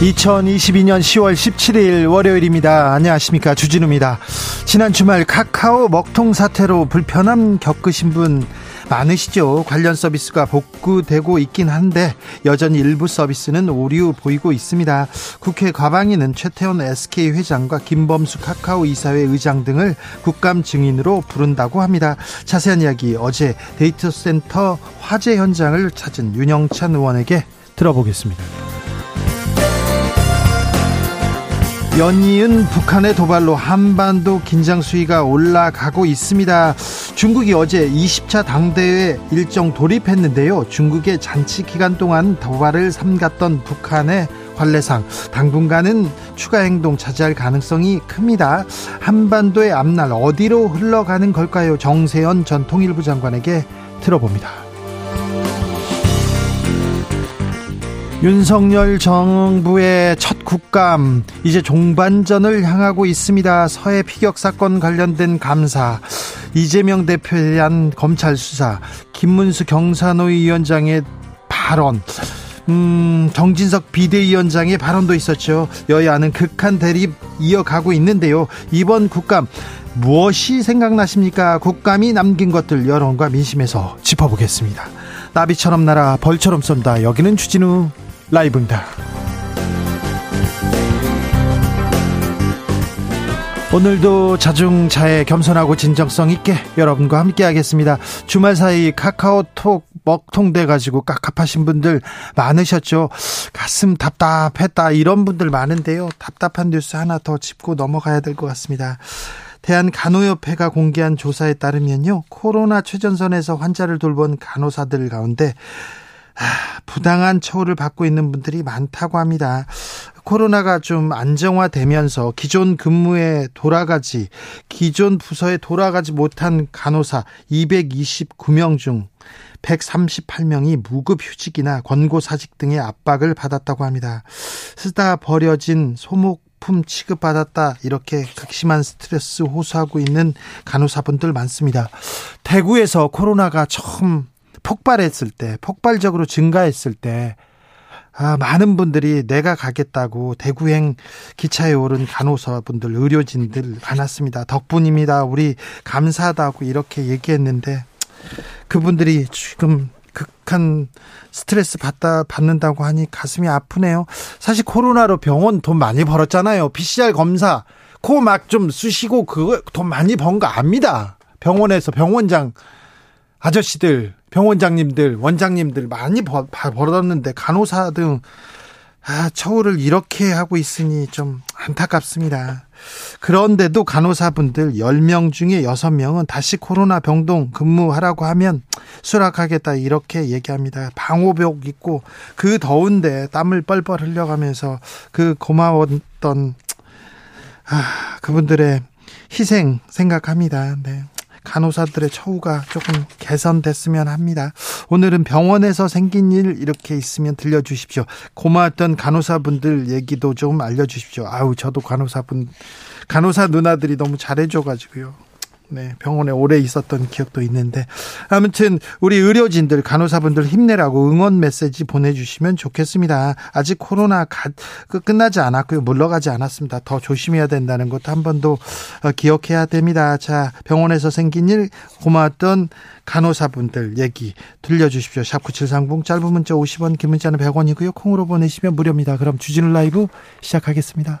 2022년 10월 17일 월요일입니다. 안녕하십니까. 주진우입니다. 지난 주말 카카오 먹통 사태로 불편함 겪으신 분 많으시죠? 관련 서비스가 복구되고 있긴 한데 여전히 일부 서비스는 오류 보이고 있습니다. 국회 과방위는 최태원 SK 회장과 김범수 카카오 이사회 의장 등을 국감 증인으로 부른다고 합니다. 자세한 이야기 어제 데이터 센터 화재 현장을 찾은 윤영찬 의원에게 들어보겠습니다. 연이은 북한의 도발로 한반도 긴장 수위가 올라가고 있습니다. 중국이 어제 20차 당대회 일정 돌입했는데요. 중국의 잔치 기간 동안 도발을 삼갔던 북한의 관례상 당분간은 추가 행동 자제할 가능성이 큽니다. 한반도의 앞날 어디로 흘러가는 걸까요? 정세현 전 통일부 장관에게 들어봅니다. 윤석열 정부의 첫 국감 이제 종반전을 향하고 있습니다. 서해 피격 사건 관련된 감사, 이재명 대표에 대한 검찰 수사, 김문수 경사노위 위원장의 발언, 음, 정진석 비대위원장의 발언도 있었죠. 여야는 극한 대립 이어가고 있는데요. 이번 국감 무엇이 생각나십니까? 국감이 남긴 것들 여론과 민심에서 짚어보겠습니다. 나비처럼 날아 벌처럼 쏜다. 여기는 추진우 라이브입니다. 오늘도 자중차에 겸손하고 진정성 있게 여러분과 함께 하겠습니다. 주말 사이 카카오톡 먹통돼 가지고 깝깝하신 분들 많으셨죠. 가슴 답답했다 이런 분들 많은데요. 답답한 뉴스 하나 더 짚고 넘어가야 될 것 같습니다. 대한간호협회가 공개한 조사에 따르면요. 코로나 최전선에서 환자를 돌본 간호사들 가운데 부당한 처우를 받고 있는 분들이 많다고 합니다. 코로나가 좀 안정화되면서 기존 근무에 돌아가지, 기존 부서에 돌아가지 못한 간호사 229명 중 138명이 무급 휴직이나 권고사직 등의 압박을 받았다고 합니다. 쓰다 버려진 소목 품 취급받았다 이렇게 극심한 스트레스 호소하고 있는 간호사분들 많습니다. 대구에서 코로나가 처음 폭발했을 때, 폭발적으로 증가했을 때, 아, 많은 분들이 내가 가겠다고 대구행 기차에 오른 간호사분들, 의료진들 많았습니다. 덕분입니다. 우리 감사하다고 이렇게 얘기했는데 그분들이 지금 극한 스트레스 받다 받는다고 하니 가슴이 아프네요. 사실 코로나로 병원 돈 많이 벌었잖아요. PCR 검사 코 막 좀 쑤시고 그거 돈 많이 번 거 압니다. 병원에서 병원장 아저씨들 병원장님들, 원장님들 많이 벌, 벌었는데 간호사 등 아, 처우를 이렇게 하고 있으니 좀 안타깝습니다. 그런데도 간호사분들 10명 중에 6명은 다시 코로나 병동 근무하라고 하면 수락하겠다 이렇게 얘기합니다. 방호복 입고 그 더운데 땀을 뻘뻘 흘려가면서 그 고마웠던 아, 그분들의 희생 생각합니다. 네. 간호사들의 처우가 조금 개선됐으면 합니다. 오늘은 병원에서 생긴 일 이렇게 있으면 들려주십시오. 고마웠던 간호사분들 얘기도 좀 알려주십시오. 아우 저도 간호사분 간호사 누나들이 너무 잘해줘가지고요. 네, 병원에 오래 있었던 기억도 있는데 아무튼 우리 의료진들 간호사분들 힘내라고 응원 메시지 보내주시면 좋겠습니다. 아직 코로나 가, 그 끝나지 않았고요, 물러가지 않았습니다. 더 조심해야 된다는 것도 한 번 더 기억해야 됩니다. 자, 병원에서 생긴 일 고마웠던 간호사분들 얘기 들려주십시오. 샵9730 짧은 문자 50원, 긴 문자는 100원이고요. 콩으로 보내시면 무료입니다. 그럼 주진우 라이브 시작하겠습니다.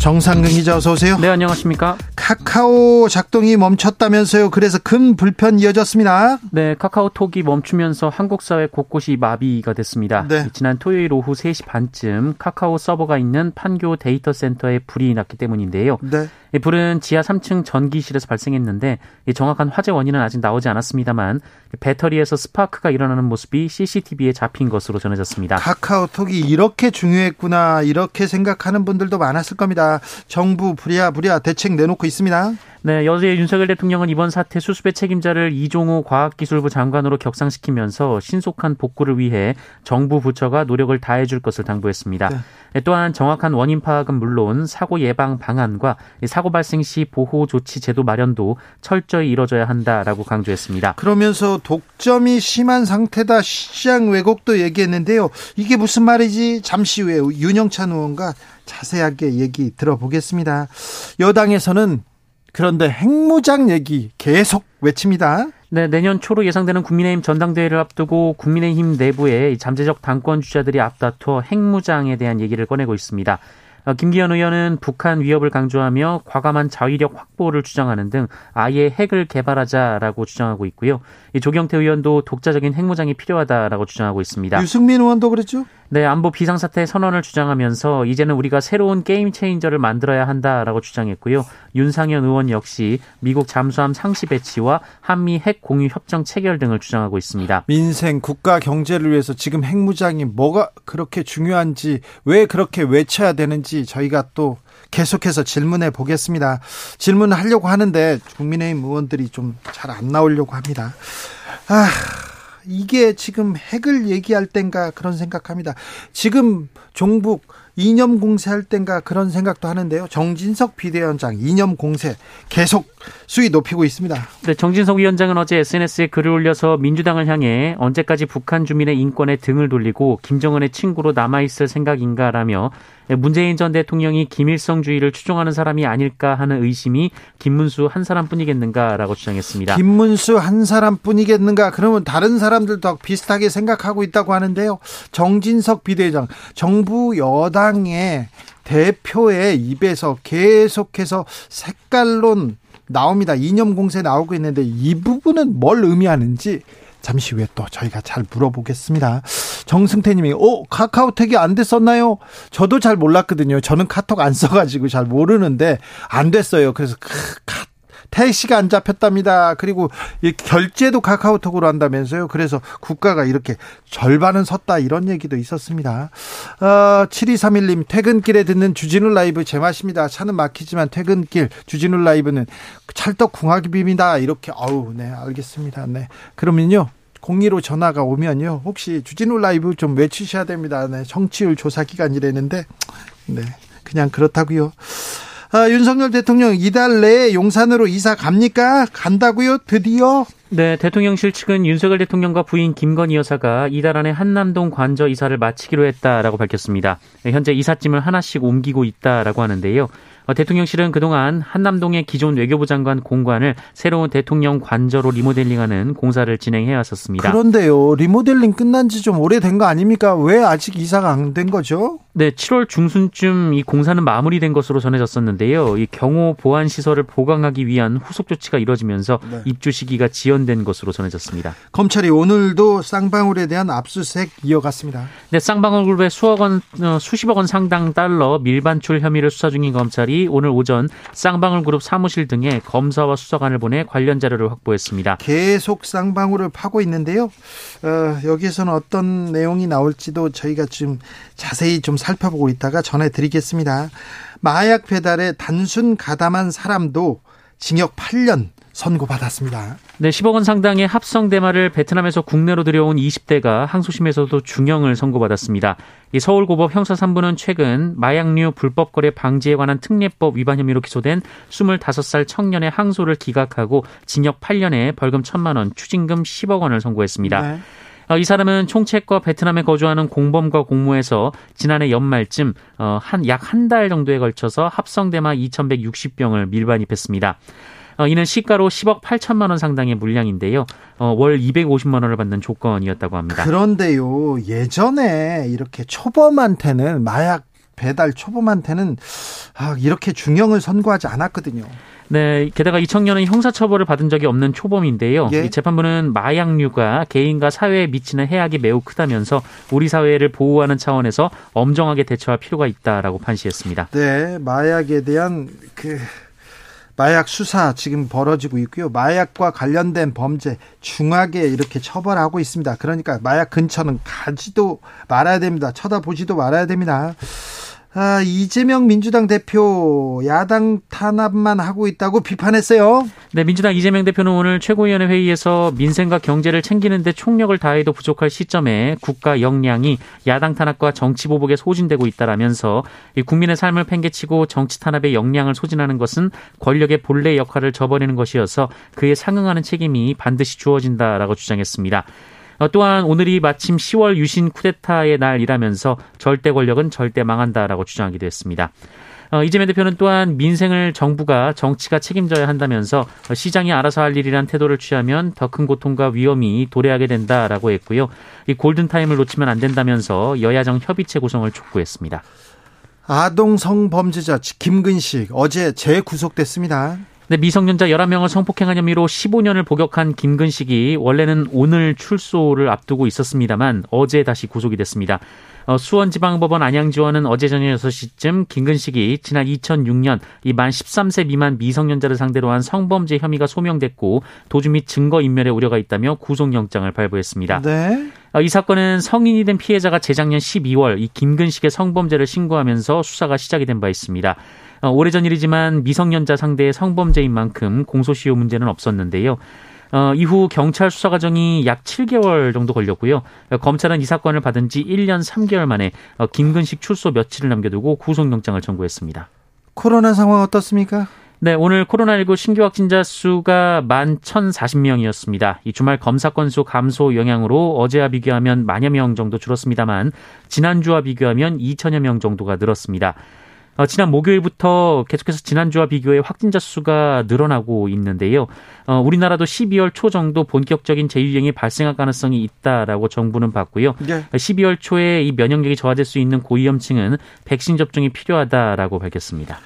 정상근 기자 어서 오세요. 네, 안녕하십니까? 카카오 작동이 멈췄다면서요. 그래서 큰 불편 이어졌습니다. 네, 카카오톡이 멈추면서 한국 사회 곳곳이 마비가 됐습니다. 네. 지난 토요일 오후 3시 반쯤 카카오 서버가 있는 판교 데이터 센터에 불이 났기 때문인데요. 네. 이 불은 지하 3층 전기실에서 발생했는데 정확한 화재 원인은 아직 나오지 않았습니다만 배터리에서 스파크가 일어나는 모습이 CCTV에 잡힌 것으로 전해졌습니다. 카카오톡이 이렇게 중요했구나 이렇게 생각하는 분들도 많았을 겁니다. 정부 부랴부랴 대책 내놓고 있습니다. 네, 여제 윤석열 대통령은 이번 사태 수습의 책임자를 이종호 과학기술부 장관으로 격상시키면서 신속한 복구를 위해 정부 부처가 노력을 다해 줄 것을 당부했습니다. 네. 네. 또한 정확한 원인 파악은 물론 사고 예방 방안과 사고 발생 시 보호 조치 제도 마련도 철저히 이뤄져야 한다라고 강조했습니다. 그러면서 독점이 심한 상태다 시장 왜곡도 얘기했는데요. 이게 무슨 말이지? 잠시 후에 윤영찬 의원과 자세하게 얘기 들어보겠습니다. 여당에서는 그런데 핵무장 얘기 계속 외칩니다. 네, 내년 초로 예상되는 국민의힘 전당대회를 앞두고 국민의힘 내부의 잠재적 당권 주자들이 앞다퉈 핵무장에 대한 얘기를 꺼내고 있습니다. 어, 김기현 의원은 북한 위협을 강조하며 과감한 자위력 확보를 주장하는 등 아예 핵을 개발하자라고 주장하고 있고요. 조경태 의원도 독자적인 핵무장이 필요하다라고 주장하고 있습니다. 유승민 의원도 그랬죠? 네, 안보 비상사태 선언을 주장하면서 이제는 우리가 새로운 게임 체인저를 만들어야 한다라고 주장했고요. 윤상현 의원 역시 미국 잠수함 상시 배치와 한미 핵 공유 협정 체결 등을 주장하고 있습니다. 민생, 국가 경제를 위해서 지금 핵무장이 뭐가 그렇게 중요한지 왜 그렇게 외쳐야 되는지 저희가 또 계속해서 질문해 보겠습니다. 질문하려고 하는데 국민의힘 의원들이 좀 잘 안 나오려고 합니다. 아, 이게 지금 핵을 얘기할 땐가 그런 생각합니다. 지금 종북 이념 공세할 땐가 그런 생각도 하는데요. 정진석 비대위원장 이념 공세 계속 수위 높이고 있습니다. 네, 정진석 위원장은 어제 SNS에 글을 올려서 민주당을 향해 언제까지 북한 주민의 인권에 등을 돌리고 김정은의 친구로 남아있을 생각인가라며 문재인 전 대통령이 김일성주의를 추종하는 사람이 아닐까 하는 의심이 김문수 한 사람뿐이겠는가라고 주장했습니다. 김문수 한 사람뿐이겠는가? 그러면 다른 사람들도 비슷하게 생각하고 있다고 하는데요. 정진석 비대위원장 정부 여당의 대표의 입에서 계속해서 색깔론 나옵니다. 이념 공세 나오고 있는데 이 부분은 뭘 의미하는지 잠시 후에 또 저희가 잘 물어보겠습니다. 정승태 님이, 어, 카카오톡이 안 됐었나요? 저도 잘 몰랐거든요. 저는 카톡 안 써가지고 잘 모르는데, 안 됐어요. 그래서, 카, 택시가 안 잡혔답니다. 그리고 결제도 카카오톡으로 한다면서요. 그래서 국가가 이렇게 절반은 섰다 이런 얘기도 있었습니다. 어, 7231님 퇴근길에 듣는 주진우 라이브 제맛입니다. 차는 막히지만 퇴근길 주진우 라이브는 찰떡궁합입니다. 이렇게 아우 네 알겠습니다. 네 그러면요. 02로 전화가 오면요. 혹시 주진우 라이브 좀 외치셔야 됩니다. 네, 정치율 조사 기간이라는데 네. 그냥 그렇다고요. 아, 윤석열 대통령 이달 내에 용산으로 이사 갑니까? 간다고요? 드디어? 네, 대통령실 측은 윤석열 대통령과 부인 김건희 여사가 이달 안에 한남동 관저 이사를 마치기로 했다라고 밝혔습니다. 네, 현재 이삿짐을 하나씩 옮기고 있다라고 하는데요. 어, 대통령실은 그동안 한남동의 기존 외교부 장관 공관을 새로운 대통령 관저로 리모델링하는 공사를 진행해 왔었습니다. 그런데요, 리모델링 끝난 지 좀 오래된 거 아닙니까? 왜 아직 이사가 안 된 거죠? 네, 7월 중순쯤 이 공사는 마무리된 것으로 전해졌었는데요. 이 경호 보안 시설을 보강하기 위한 후속 조치가 이뤄지면서 네. 입주 시기가 지연된 것으로 전해졌습니다. 검찰이 오늘도 쌍방울에 대한 압수수색 이어갔습니다. 네, 쌍방울 그룹의 수억 원, 어, 수십억 원 상당 달러 밀반출 혐의를 수사 중인 검찰이 오늘 오전 쌍방울 그룹 사무실 등에 검사와 수사관을 보내 관련 자료를 확보했습니다. 계속 쌍방울을 파고 있는데요. 어, 여기에서는 어떤 내용이 나올지도 저희가 지금 자세히 좀 살 펴보고 있다가 전해드리겠습니다. 마약 배달에 단순 가담한 사람도 징역 8년 선고받았습니다. 네, 10억 원 상당의 합성 대마를 베트남에서 국내로 들여온 20대가 항소심에서도 중형을 선고받았습니다. 이 서울고법 형사 3부는 최근 마약류 불법 거래 방지에 관한 특례법 위반 혐의로 기소된 25살 청년의 항소를 기각하고 징역 8년에 벌금 1천만 원, 추징금 10억 원을 선고했습니다. 네. 어, 이 사람은 총책과 베트남에 거주하는 공범과 공모해서 지난해 연말쯤 어, 한약 한 달 정도에 걸쳐서 합성대마 2,160병을 밀반입했습니다. 어, 이는 시가로 10억 8천만 원 상당의 물량인데요. 월 250만 원을 받는 조건이었다고 합니다. 그런데요, 예전에 이렇게 초범한테는 마약 배달 초범한테는 아, 이렇게 중형을 선고하지 않았거든요. 네, 게다가 이 청년은 형사처벌을 받은 적이 없는 초범인데요. 예. 이 재판부는 마약류가 개인과 사회에 미치는 해악이 매우 크다면서 우리 사회를 보호하는 차원에서 엄정하게 대처할 필요가 있다라고 판시했습니다. 네, 마약에 대한 그 마약 수사 지금 벌어지고 있고요. 마약과 관련된 범죄 중하게 이렇게 처벌하고 있습니다. 그러니까 마약 근처는 가지도 말아야 됩니다. 쳐다보지도 말아야 됩니다. 아, 이재명 민주당 대표 야당 탄압만 하고 있다고 비판했어요. 네, 민주당 이재명 대표는 오늘 최고위원회 회의에서 민생과 경제를 챙기는데 총력을 다해도 부족할 시점에 국가 역량이 야당 탄압과 정치 보복에 소진되고 있다라면서 국민의 삶을 팽개치고 정치 탄압의 역량을 소진하는 것은 권력의 본래 역할을 저버리는 것이어서 그에 상응하는 책임이 반드시 주어진다라고 주장했습니다. 어, 또한 오늘이 마침 10월 유신 쿠데타의 날이라면서 절대 권력은 절대 망한다라고 주장하기도 했습니다. 어, 이재명 대표는 또한 민생을 정부가 정치가 책임져야 한다면서 시장이 알아서 할 일이란 태도를 취하면 더 큰 고통과 위험이 도래하게 된다라고 했고요. 이 골든타임을 놓치면 안 된다면서 여야정 협의체 구성을 촉구했습니다. 아동 성범죄자 김근식 어제 재구속됐습니다. 네, 미성년자 11명을 성폭행한 혐의로 15년을 복역한 김근식이 원래는 오늘 출소를 앞두고 있었습니다만 어제 다시 구속이 됐습니다. 어, 수원지방법원 안양지원은 어제 저녁 6시쯤 김근식이 지난 2006년 이 만 13세 미만 미성년자를 상대로 한 성범죄 혐의가 소명됐고 도주 및 증거 인멸의 우려가 있다며 구속영장을 발부했습니다. 네. 어, 이 사건은 성인이 된 피해자가 재작년 12월 이 김근식의 성범죄를 신고하면서 수사가 시작이 된 바 있습니다. 어, 오래전 일이지만 미성년자 상대의 성범죄인 만큼 공소시효 문제는 없었는데요. 어, 이후 경찰 수사 과정이 약 7개월 정도 걸렸고요. 어, 검찰은 이 사건을 받은 지 1년 3개월 만에 어, 김근식 출소 며칠을 남겨두고 구속영장을 청구했습니다. 코로나 상황 어떻습니까? 네, 오늘 코로나19 신규 확진자 수가 11,040명이었습니다. 이 주말 검사 건수 감소 영향으로 어제와 비교하면 만여 명 정도 줄었습니다만 지난주와 비교하면 2천여 명 정도가 늘었습니다. 어, 지난 목요일부터 계속해서 지난주와 비교해 확진자 수가 늘어나고 있는데요. 어, 우리나라도 12월 초 정도 본격적인 재유행이 발생할 가능성이 있다라고 정부는 봤고요. 네. 12월 초에 이 면역력이 저하될 수 있는 고위험층은 백신 접종이 필요하다라고 밝혔습니다.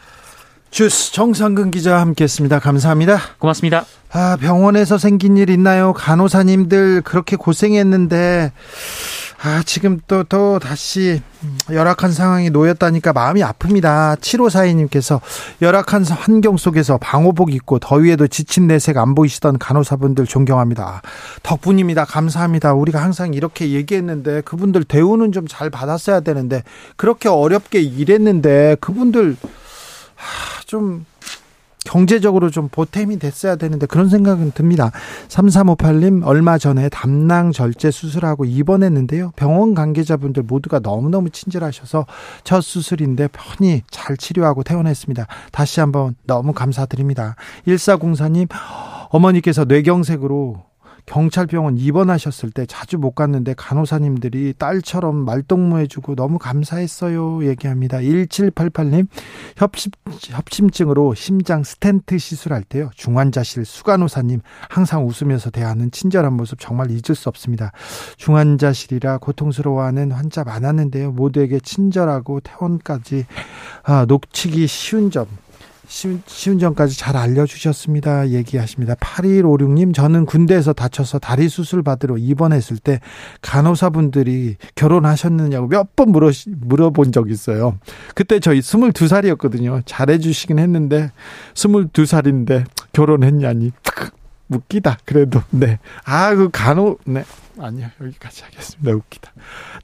주스 정상근 기자와 함께했습니다. 감사합니다. 고맙습니다. 아 병원에서 생긴 일 있나요? 간호사님들 그렇게 고생했는데 아, 지금 또, 또 다시 열악한 상황이 놓였다니까 마음이 아픕니다. 7542님께서 열악한 환경 속에서 방호복 입고 더위에도 지친 내색 안 보이시던 간호사분들 존경합니다. 덕분입니다. 감사합니다. 우리가 항상 이렇게 얘기했는데 그분들 대우는 좀 잘 받았어야 되는데 그렇게 어렵게 일했는데 그분들 좀 경제적으로 좀 보탬이 됐어야 되는데 그런 생각은 듭니다. 3358님 얼마 전에 담낭 절제 수술하고 입원했는데요. 병원 관계자분들 모두가 너무너무 친절하셔서 첫 수술인데 편히 잘 치료하고 퇴원했습니다. 다시 한번 너무 감사드립니다. 1404님 어머니께서 뇌경색으로 경찰병원 입원하셨을 때 자주 못 갔는데 간호사님들이 딸처럼 말동무해주고 너무 감사했어요. 얘기합니다. 1788님, 협심, 협심증으로 심장 스텐트 시술할 때요. 중환자실 수간호사님 항상 웃으면서 대하는 친절한 모습 정말 잊을 수 없습니다. 중환자실이라 고통스러워하는 환자 많았는데요. 모두에게 친절하고 퇴원까지 아, 놓치기 쉬운 점 쉬운 점까지 잘 알려주셨습니다. 얘기하십니다. 8156님, 저는 군대에서 다쳐서 다리 수술 받으러 입원했을 때 간호사분들이 결혼하셨느냐고 몇 번 물어, 물어본 적 있어요. 그때 저희 22살이었거든요. 잘해주시긴 했는데, 22살인데 결혼했냐니. 웃기다. 그래도, 네. 아, 그 간호, 네. 아니요, 여기까지 하겠습니다. 웃기다.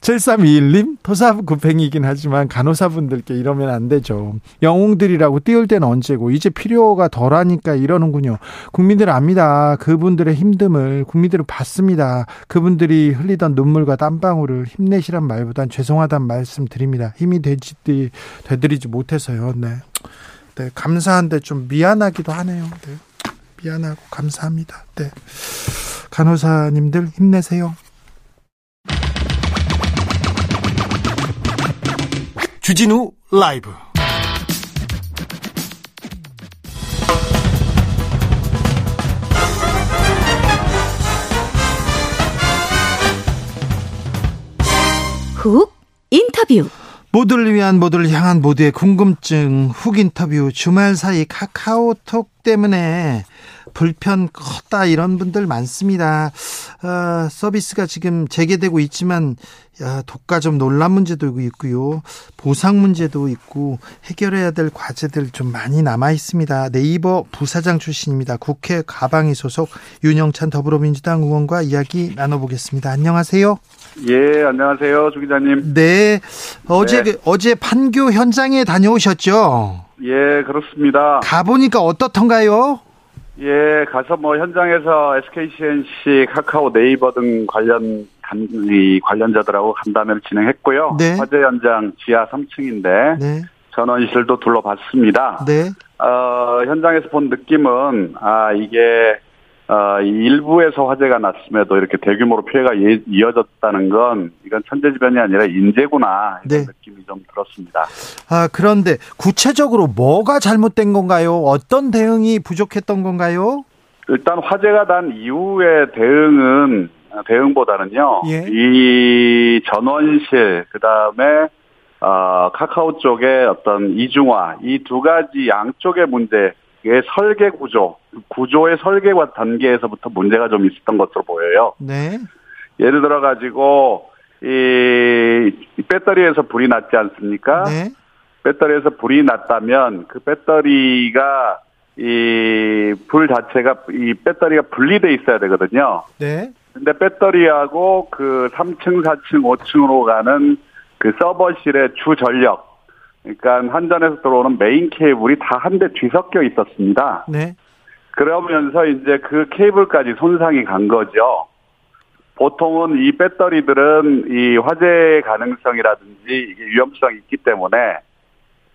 7321님, 토사구팽이긴 하지만 간호사분들께 이러면 안 되죠. 영웅들이라고 띄울 때는 언제고, 이제 필요가 덜 하니까 이러는군요. 국민들 압니다. 그분들의 힘듦을 국민들은 받습니다. 그분들이 흘리던 눈물과 땀방울을 힘내시란 말보단 죄송하단 말씀 드립니다. 힘이 되지, 되드리지 못해서요. 네. 네, 감사한데 좀 미안하기도 하네요. 네. 미안하고 감사합니다. 네. 간호사님들 힘내세요. 주진우 라이브 후 인터뷰 모두를 위한 모두를 향한 모두의 궁금증 후 인터뷰 주말 사이 카카오톡 때문에 불편 컸다 이런 분들 많습니다. 어, 서비스가 지금 재개되고 있지만 야, 독과점 논란 문제도 있고요. 보상 문제도 있고 해결해야 될 과제들 좀 많이 남아 있습니다. 네이버 부사장 출신입니다. 국회 가방위 소속 윤영찬 더불어민주당 의원과 이야기 나눠보겠습니다. 안녕하세요. 예, 안녕하세요, 주 기자님. 네, 어제 네. 그- 어제 판교 현장에 다녀오셨죠? 예, 그렇습니다. 가 보니까 어떻던가요? 예, 가서 뭐 현장에서 SKCNC, 카카오, 네이버 등 관련 간, 이 관련자들하고 간담회를 진행했고요. 네. 화재 현장 지하 3층인데 네, 전원실도 둘러봤습니다. 네, 어, 현장에서 본 느낌은 아 이게 어, 이 일부에서 화재가 났음에도 이렇게 대규모로 피해가 예- 이어졌다는 건 이건 천재지변이 아니라 인재구나 이런 네. 느낌이 좀 들었습니다. 아, 그런데 구체적으로 뭐가 잘못된 건가요? 어떤 대응이 부족했던 건가요? 일단 화재가 난 이후의 대응은 대응보다는요. 예. 이 전원실 그다음에 어, 카카오 쪽의 어떤 이중화 이 두 가지 양쪽의 문제 의 설계 구조 구조의 설계와 단계에서부터 문제가 좀 있었던 것으로 보여요. 네, 예를 들어 가지고 이 배터리에서 불이 났지 않습니까? 네, 배터리에서 불이 났다면 그 배터리가 이 불 자체가 이 배터리가 분리돼 있어야 되거든요. 네, 근데 배터리하고 그 3층, 4층, 5층으로 가는 그 서버실의 주 전력 그러니까 한전에서 들어오는 메인 케이블이 다 한 대 뒤섞여 있었습니다. 네, 그러면서 이제 그 케이블까지 손상이 간 거죠. 보통은 이 배터리들은 이 화재 가능성이라든지 이게 위험성이 있기 때문에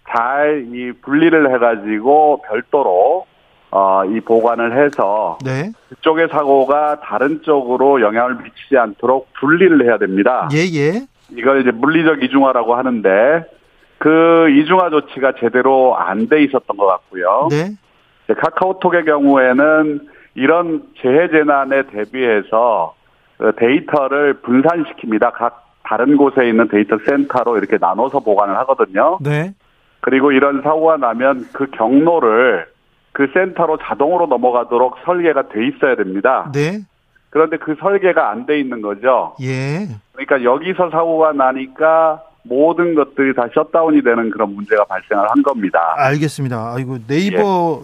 잘 이 분리를 해가지고 별도로 어, 이 보관을 해서 네, 그쪽의 사고가 다른 쪽으로 영향을 미치지 않도록 분리를 해야 됩니다. 예, 예, 이걸 이제 물리적 이중화라고 하는데 그 이중화 조치가 제대로 안 돼 있었던 것 같고요. 네, 카카오톡의 경우에는 이런 재해 재난에 대비해서 그 데이터를 분산시킵니다. 각 다른 곳에 있는 데이터 센터로 이렇게 나눠서 보관을 하거든요. 네, 그리고 이런 사고가 나면 그 경로를 그 센터로 자동으로 넘어가도록 설계가 돼 있어야 됩니다. 네, 그런데 그 설계가 안 돼 있는 거죠. 예, 그러니까 여기서 사고가 나니까 모든 것들이 다 셧다운이 되는 그런 문제가 발생을 한 겁니다. 알겠습니다. 아이고 네이버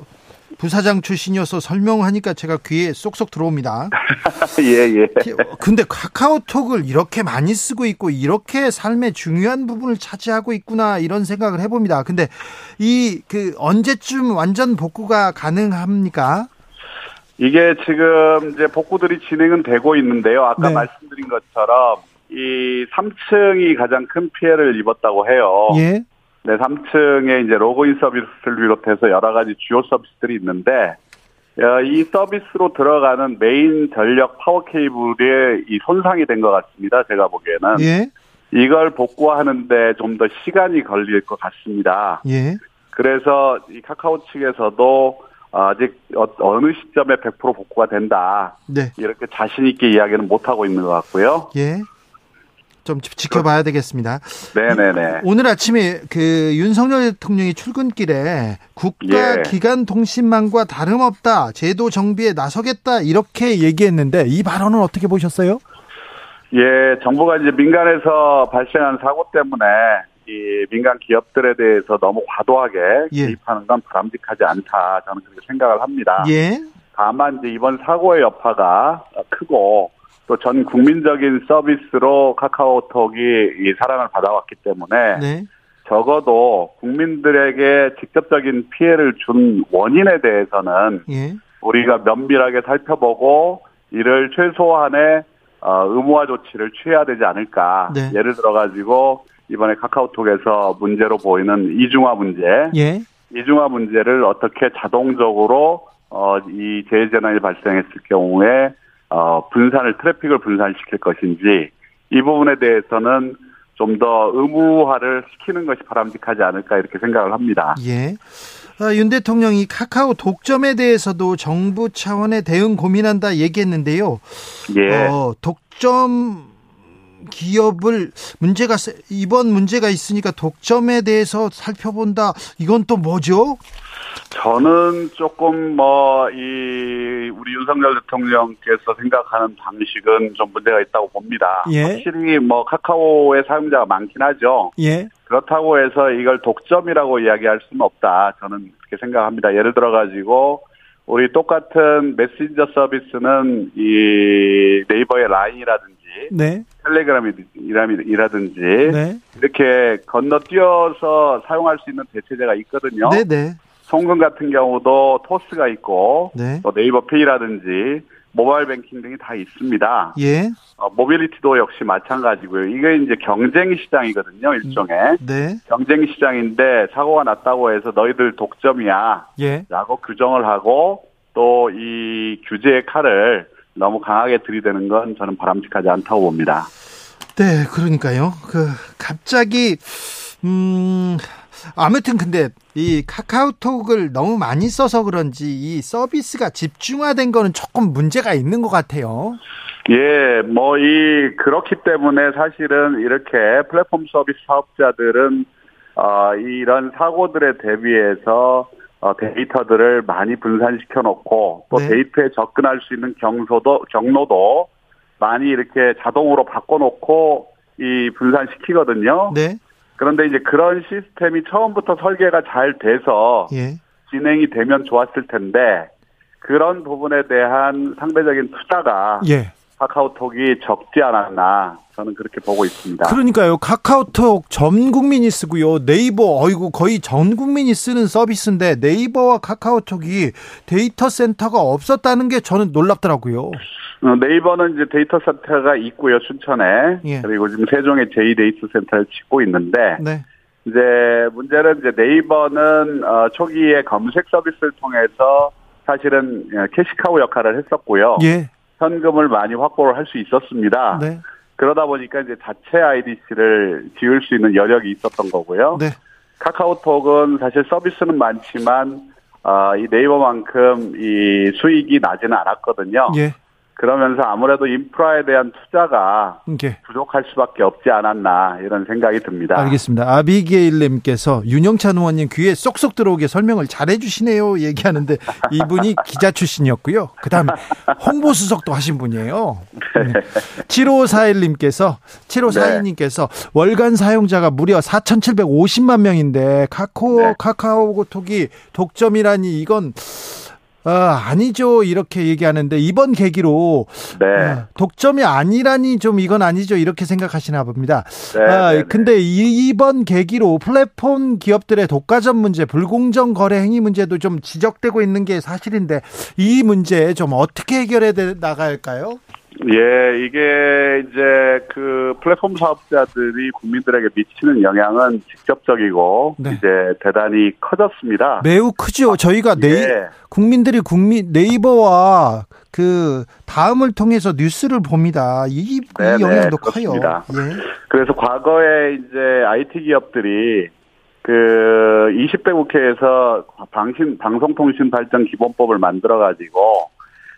부사장 출신이어서 설명하니까 제가 귀에 쏙쏙 들어옵니다. 예, 예. 근데 카카오톡을 이렇게 많이 쓰고 있고 이렇게 삶의 중요한 부분을 차지하고 있구나 이런 생각을 해봅니다. 근데 이 그 언제쯤 완전 복구가 가능합니까? 이게 지금 이제 복구들이 진행은 되고 있는데요. 아까 네. 말씀드린 것처럼 이 3층이 가장 큰 피해를 입었다고 해요. 예, 네, 3층에 이제 로그인 서비스를 비롯해서 여러 가지 주요 서비스들이 있는데 어, 이 서비스로 들어가는 메인 전력 파워 케이블이 이 손상이 된 것 같습니다. 제가 보기에는 예, 이걸 복구하는데 좀 더 시간이 걸릴 것 같습니다. 예, 그래서 이 카카오 측에서도 아직 어- 어느 시점에 100% 복구가 된다 네, 이렇게 자신 있게 이야기는 못 하고 있는 것 같고요. 예. 좀 지- 지켜봐야 되겠습니다. 네네네. 오늘 아침에 그 윤석열 대통령이 출근길에 국가 예. 기관 통신망과 다름없다 제도 정비에 나서겠다 이렇게 얘기했는데 이 발언은 어떻게 보셨어요? 예, 정부가 이제 민간에서 발생한 사고 때문에 이 민간 기업들에 대해서 너무 과도하게 예. 개입하는 건 바람직하지 않다 저는 그렇게 생각을 합니다. 예, 다만 이제 이번 사고의 여파가 크고 또 전 국민적인 서비스로 카카오톡이 이 사랑을 받아왔기 때문에 네, 적어도 국민들에게 직접적인 피해를 준 원인에 대해서는 예, 우리가 면밀하게 살펴보고 이를 최소한의 어, 의무화 조치를 취해야 되지 않을까. 네. 예를 들어 가지고 이번에 카카오톡에서 문제로 보이는 이중화 문제, 예, 이중화 문제를 어떻게 자동적으로 어, 이 재해재난이 발생했을 경우에 어, 분산을 트래픽을 분산시킬 것인지 이 부분에 대해서는 좀 더 의무화를 시키는 것이 바람직하지 않을까 이렇게 생각을 합니다. 예. 아, 윤 대통령이 카카오 독점에 대해서도 정부 차원의 대응 고민한다 얘기했는데요. 예. 어, 독점 기업을 문제가 이번 문제가 있으니까 독점에 대해서 살펴본다. 이건 또 뭐죠? 저는 조금 뭐 이 우리 윤석열 대통령께서 생각하는 방식은 좀 문제가 있다고 봅니다. 예. 확실히 뭐 카카오의 사용자가 많긴 하죠. 예. 그렇다고 해서 이걸 독점이라고 이야기할 수는 없다. 저는 그렇게 생각합니다. 예를 들어 가지고 우리 똑같은 메신저 서비스는 이 네이버의 라인이라든지 네. 텔레그램이라든지 네. 이렇게 건너뛰어서 사용할 수 있는 대체제가 있거든요. 네, 네. 송금 같은 경우도 토스가 있고 네. 또 네이버 페이라든지 모바일 뱅킹 등이 다 있습니다. 예. 어, mobility도 역시 마찬가지고요. 이게 이제 경쟁 시장이거든요, 일종의. 네. 경쟁 시장인데 사고가 났다고 해서 너희들 독점이야. 예. 라고 규정을 하고 또 이 규제의 칼을 너무 강하게 들이대는 건 저는 바람직하지 않다고 봅니다. 네, 그러니까요. 그 갑자기 음 아무튼 근데 이 카카오톡을 너무 많이 써서 그런지 이 서비스가 집중화된 거는 조금 문제가 있는 것 같아요. 예, 뭐, 이, 그렇기 때문에 사실은 이렇게 플랫폼 서비스 사업자들은, 어, 이런 사고들에 대비해서, 어, 데이터들을 많이 분산시켜 놓고, 또 네. 데이터에 접근할 수 있는 경로도, 경로도 많이 이렇게 자동으로 바꿔 놓고, 이 분산시키거든요. 네. 그런데 이제 그런 시스템이 처음부터 설계가 잘 돼서, 예. 진행이 되면 좋았을 텐데, 그런 부분에 대한 상대적인 투자가 예. 카카오톡이 적지 않았나 저는 그렇게 보고 있습니다. 그러니까요. 카카오톡 전 국민이 쓰고요. 네이버 어이구 거의 전 국민이 쓰는 서비스인데 네이버와 카카오톡이 데이터 센터가 없었다는 게 저는 놀랍더라고요. 어, 네이버는 이제 데이터 센터가 있고요 춘천에 예. 그리고 지금 세종에 제2 데이터 센터를 짓고 있는데 네. 이제 문제는 이제 네이버는 어, 초기에 검색 서비스를 통해서 사실은 어, cash cow 역할을 했었고요. 예. 현금을 많이 확보를 할 수 있었습니다. 네. 그러다 보니까 이제 자체 IDC를 지을 수 있는 여력이 있었던 거고요. 네. 카카오톡은 사실 서비스는 많지만 아, 이 네이버만큼 이 수익이 나지는 않았거든요. 예. 그러면서 아무래도 인프라에 대한 투자가 이게 부족할 수밖에 없지 않았나 이런 생각이 듭니다. 알겠습니다. 아비게일님께서 윤영찬 의원님 귀에 쏙쏙 들어오게 설명을 잘해 주시네요. 얘기하는데 이분이 기자 출신이었고요. 그다음 홍보 수석도 하신 분이에요. 네. 7541님께서 7541님께서 월간 사용자가 무려 4,750만 명인데 카카오 네. 카카오톡이 독점이라니 이건 아, 아니죠. 이렇게 얘기하는데 이번 계기로 네. 아, 독점이 아니라니 좀 이건 아니죠. 이렇게 생각하시나 봅니다. 네, 아, 네, 네. 근데 이- 이번 계기로 플랫폼 기업들의 독과점 문제, 불공정 거래 행위 문제도 좀 지적되고 있는 게 사실인데 이 문제 좀 어떻게 해결해 나갈까요? 예, 이게 이제 그 플랫폼 사업자들이 국민들에게 미치는 영향은 직접적이고 네. 이제 대단히 커졌습니다. 매우 크죠. 저희가 네이, 예. 국민들이 국민 네이버와 그 다음을 통해서 뉴스를 봅니다. 이, 이 네, 네, 영향도 그렇습니다. 커요. 예. 그래서 과거에 이제 IT 기업들이 그 20대 국회에서 방신 방송통신 발전 기본법을 만들어 가지고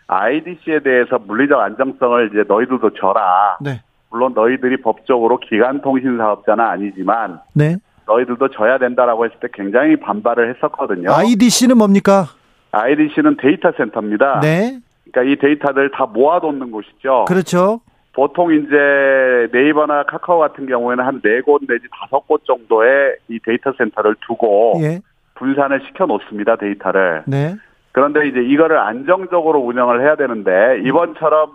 IDC에 대해서 물리적 안정성을 이제 너희들도 져라. 네. 물론 너희들이 법적으로 기간 통신 사업자는 아니지만 네. 너희들도 져야 된다라고 했을 때 굉장히 반발을 했었거든요. IDC는 뭡니까? IDC는 데이터 센터입니다. 네. 그러니까 이 데이터들 다 모아놓는 곳이죠. 그렇죠. 보통 이제 네이버나 카카오 같은 경우에는 한 네 곳 내지 다섯 곳 정도의 이 데이터 센터를 두고 예. 분산을 시켜 놓습니다 데이터를. 네. 그런데 이제 이거를 안정적으로 운영을 해야 되는데 이번처럼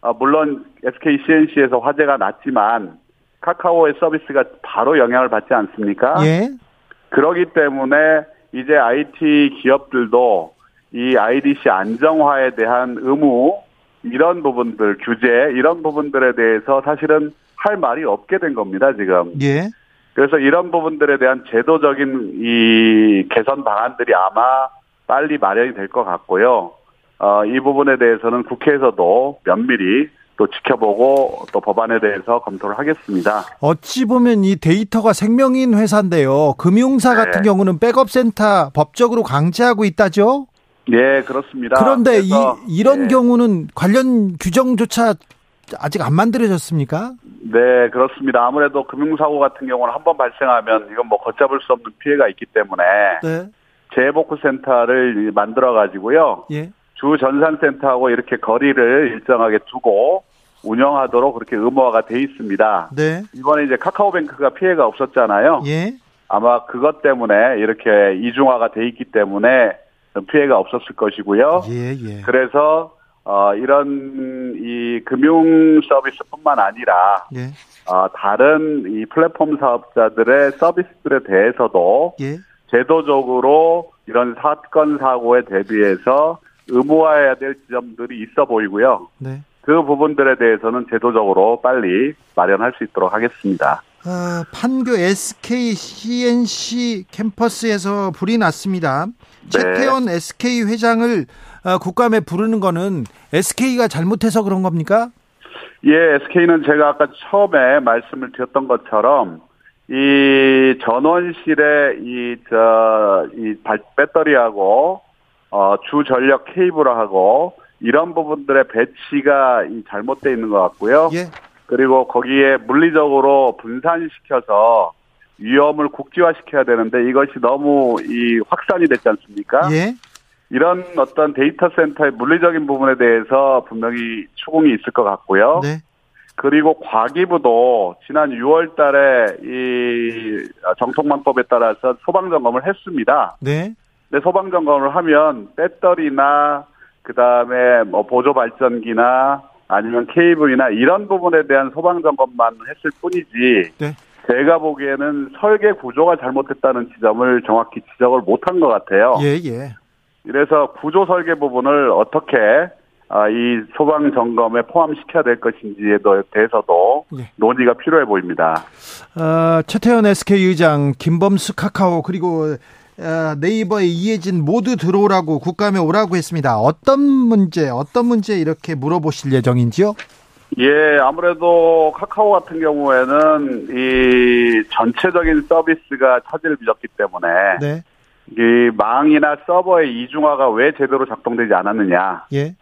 어, 물론 SK CNC에서 화재가 났지만 카카오의 서비스가 바로 영향을 받지 않습니까? 예. 그러기 때문에 이제 IT 기업들도 이 IDC 안정화에 대한 의무 이런 부분들 규제 이런 부분들에 대해서 사실은 할 말이 없게 된 겁니다 지금. 예. 그래서 이런 부분들에 대한 제도적인 이 개선 방안들이 아마 빨리 마련이 될 것 같고요. 어, 이 부분에 대해서는 국회에서도 면밀히 또 지켜보고 또 법안에 대해서 검토를 하겠습니다. 어찌 보면 이 데이터가 생명인 회사인데요. 금융사 네. 같은 경우는 백업센터 법적으로 강제하고 있다죠? 네, 그렇습니다. 그런데 이, 이런 네. 경우는 관련 규정조차 아직 안 만들어졌습니까? 네, 그렇습니다. 아무래도 금융사고 같은 경우는 한 번 발생하면 이건 뭐 걷잡을 수 없는 피해가 있기 때문에 네. 재복구센터를 만들어 가지고요. 예. 주 전산센터하고 이렇게 거리를 일정하게 두고 운영하도록 그렇게 의무화가 돼 있습니다. 네. 이번에 이제 카카오뱅크가 피해가 없었잖아요. 예. 아마 그것 때문에 이렇게 이중화가 돼 있기 때문에 피해가 없었을 것이고요. 예, 예. 그래서 어 이런 이 금융 서비스뿐만 아니라 예. 어 다른 이 플랫폼 사업자들의 서비스들에 대해서도 예. 제도적으로 이런 사건 사고에 대비해서 의무화해야 될 지점들이 있어 보이고요. 네. 그 부분들에 대해서는 제도적으로 빨리 마련할 수 있도록 하겠습니다. 아, 판교 SK CNC 캠퍼스에서 불이 났습니다. 네. 최태원 SK 회장을 어, 국감에 부르는 거는 SK가 잘못해서 그런 겁니까? 예, SK는 제가 아까 처음에 말씀을 드렸던 것처럼 이 전원실에 이, 저, 이 발- 배터리하고 어, 주 전력 케이블하고 이런 부분들의 배치가 이 잘못되어 있는 것 같고요. 예. 그리고 거기에 물리적으로 분산시켜서 위험을 국지화시켜야 되는데 이것이 너무 이 확산이 됐지 않습니까? 예. 이런 어떤 데이터 센터의 물리적인 부분에 대해서 분명히 추궁이 있을 것 같고요. 네. 그리고 과기부도 지난 6월 달에 이 정통망법에 따라서 소방 점검을 했습니다. 네. 근데 소방 점검을 하면 배터리나 그다음에 뭐 보조 발전기나 아니면 케이블이나 이런 부분에 대한 소방 점검만 했을 뿐이지 네. 제가 보기에는 설계 구조가 잘못됐다는 지점을 정확히 지적을 못한 것 같아요. 예, 예. 그래서 구조 설계 부분을 어떻게 아, 이 소방 점검에 포함시켜야 될 것인지에 대해서도 예. 논의가 필요해 보입니다. 어, 최태원 SK 의장, 김범수 카카오 그리고 어, 네이버의 이혜진 모두 들어오라고 국감에 오라고 했습니다. 어떤 문제, 어떤 문제 이렇게 물어보실 예정인지요? 예, 아무래도 카카오 같은 경우에는 이 전체적인 서비스가 차질을 빚었기 때문에 네. 이 망이나 서버의 이중화가 왜 제대로 작동되지 않았느냐. 예.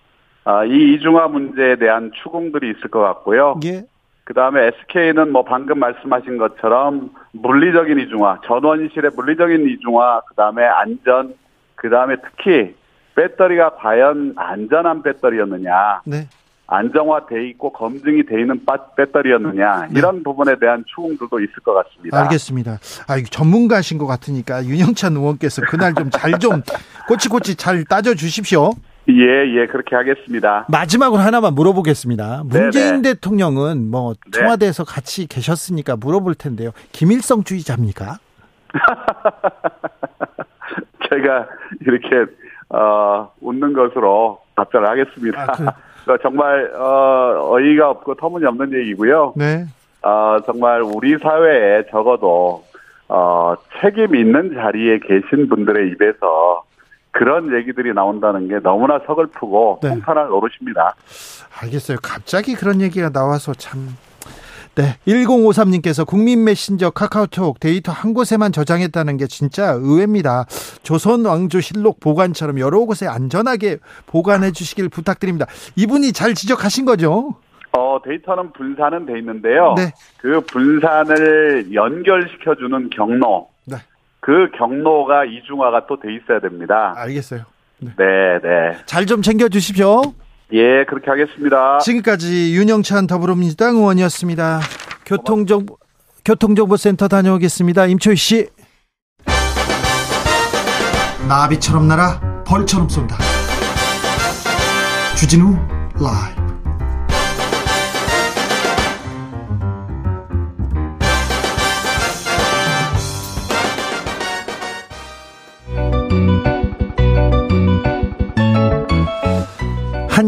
아, 이 이중화 문제에 대한 추궁들이 있을 것 같고요. 예. 그 다음에 SK는 뭐 방금 말씀하신 것처럼 물리적인 이중화, 전원실의 물리적인 이중화, 그 다음에 안전, 그 다음에 특히 배터리가 과연 안전한 배터리였느냐, 네. 안정화돼 있고 검증이 돼 있는 바- 배터리였느냐 네. 이런 부분에 대한 추궁들도 있을 것 같습니다. 알겠습니다. 아, 전문가신 것 같으니까 윤영찬 의원께서 그날 좀 잘좀 꼬치꼬치 잘 따져 주십시오. 예, 예, 그렇게 하겠습니다. 마지막으로 하나만 물어보겠습니다. 문재인 네네. 대통령은 뭐 네. 청와대에서 같이 계셨으니까 물어볼 텐데요. 김일성주의자입니까? 제가 이렇게 어, 웃는 것으로 답변을 하겠습니다. 아, 그- 어, 정말 어, 어이가 없고 터무니없는 얘기고요. 네. 어, 정말 우리 사회에 적어도 어, 책임 있는 자리에 계신 분들의 입에서 그런 얘기들이 나온다는 게 너무나 서글프고 네. 통탄할 노릇입니다. 알겠어요. 갑자기 그런 얘기가 나와서 참. 네. 1053님께서 국민 메신저 카카오톡 데이터 한 곳에만 저장했다는 게 진짜 의외입니다. 조선 왕조 실록 보관처럼 여러 곳에 안전하게 보관해 주시길 부탁드립니다. 이분이 잘 지적하신 거죠? 어, 데이터는 분산은 돼 있는데요. 네. 그 분산을 연결시켜주는 경로, 네. 그 경로가 이중화가 또 돼 있어야 됩니다. 알겠어요. 네, 네. 잘 좀 챙겨 주십시오. 예, 그렇게 하겠습니다. 지금까지 윤영찬 더불어민주당 의원이었습니다. 교통정보 교통정보센터 다녀오겠습니다. 임초희 씨. 나비처럼 날아 벌처럼 쏜다. 주진우 라이브.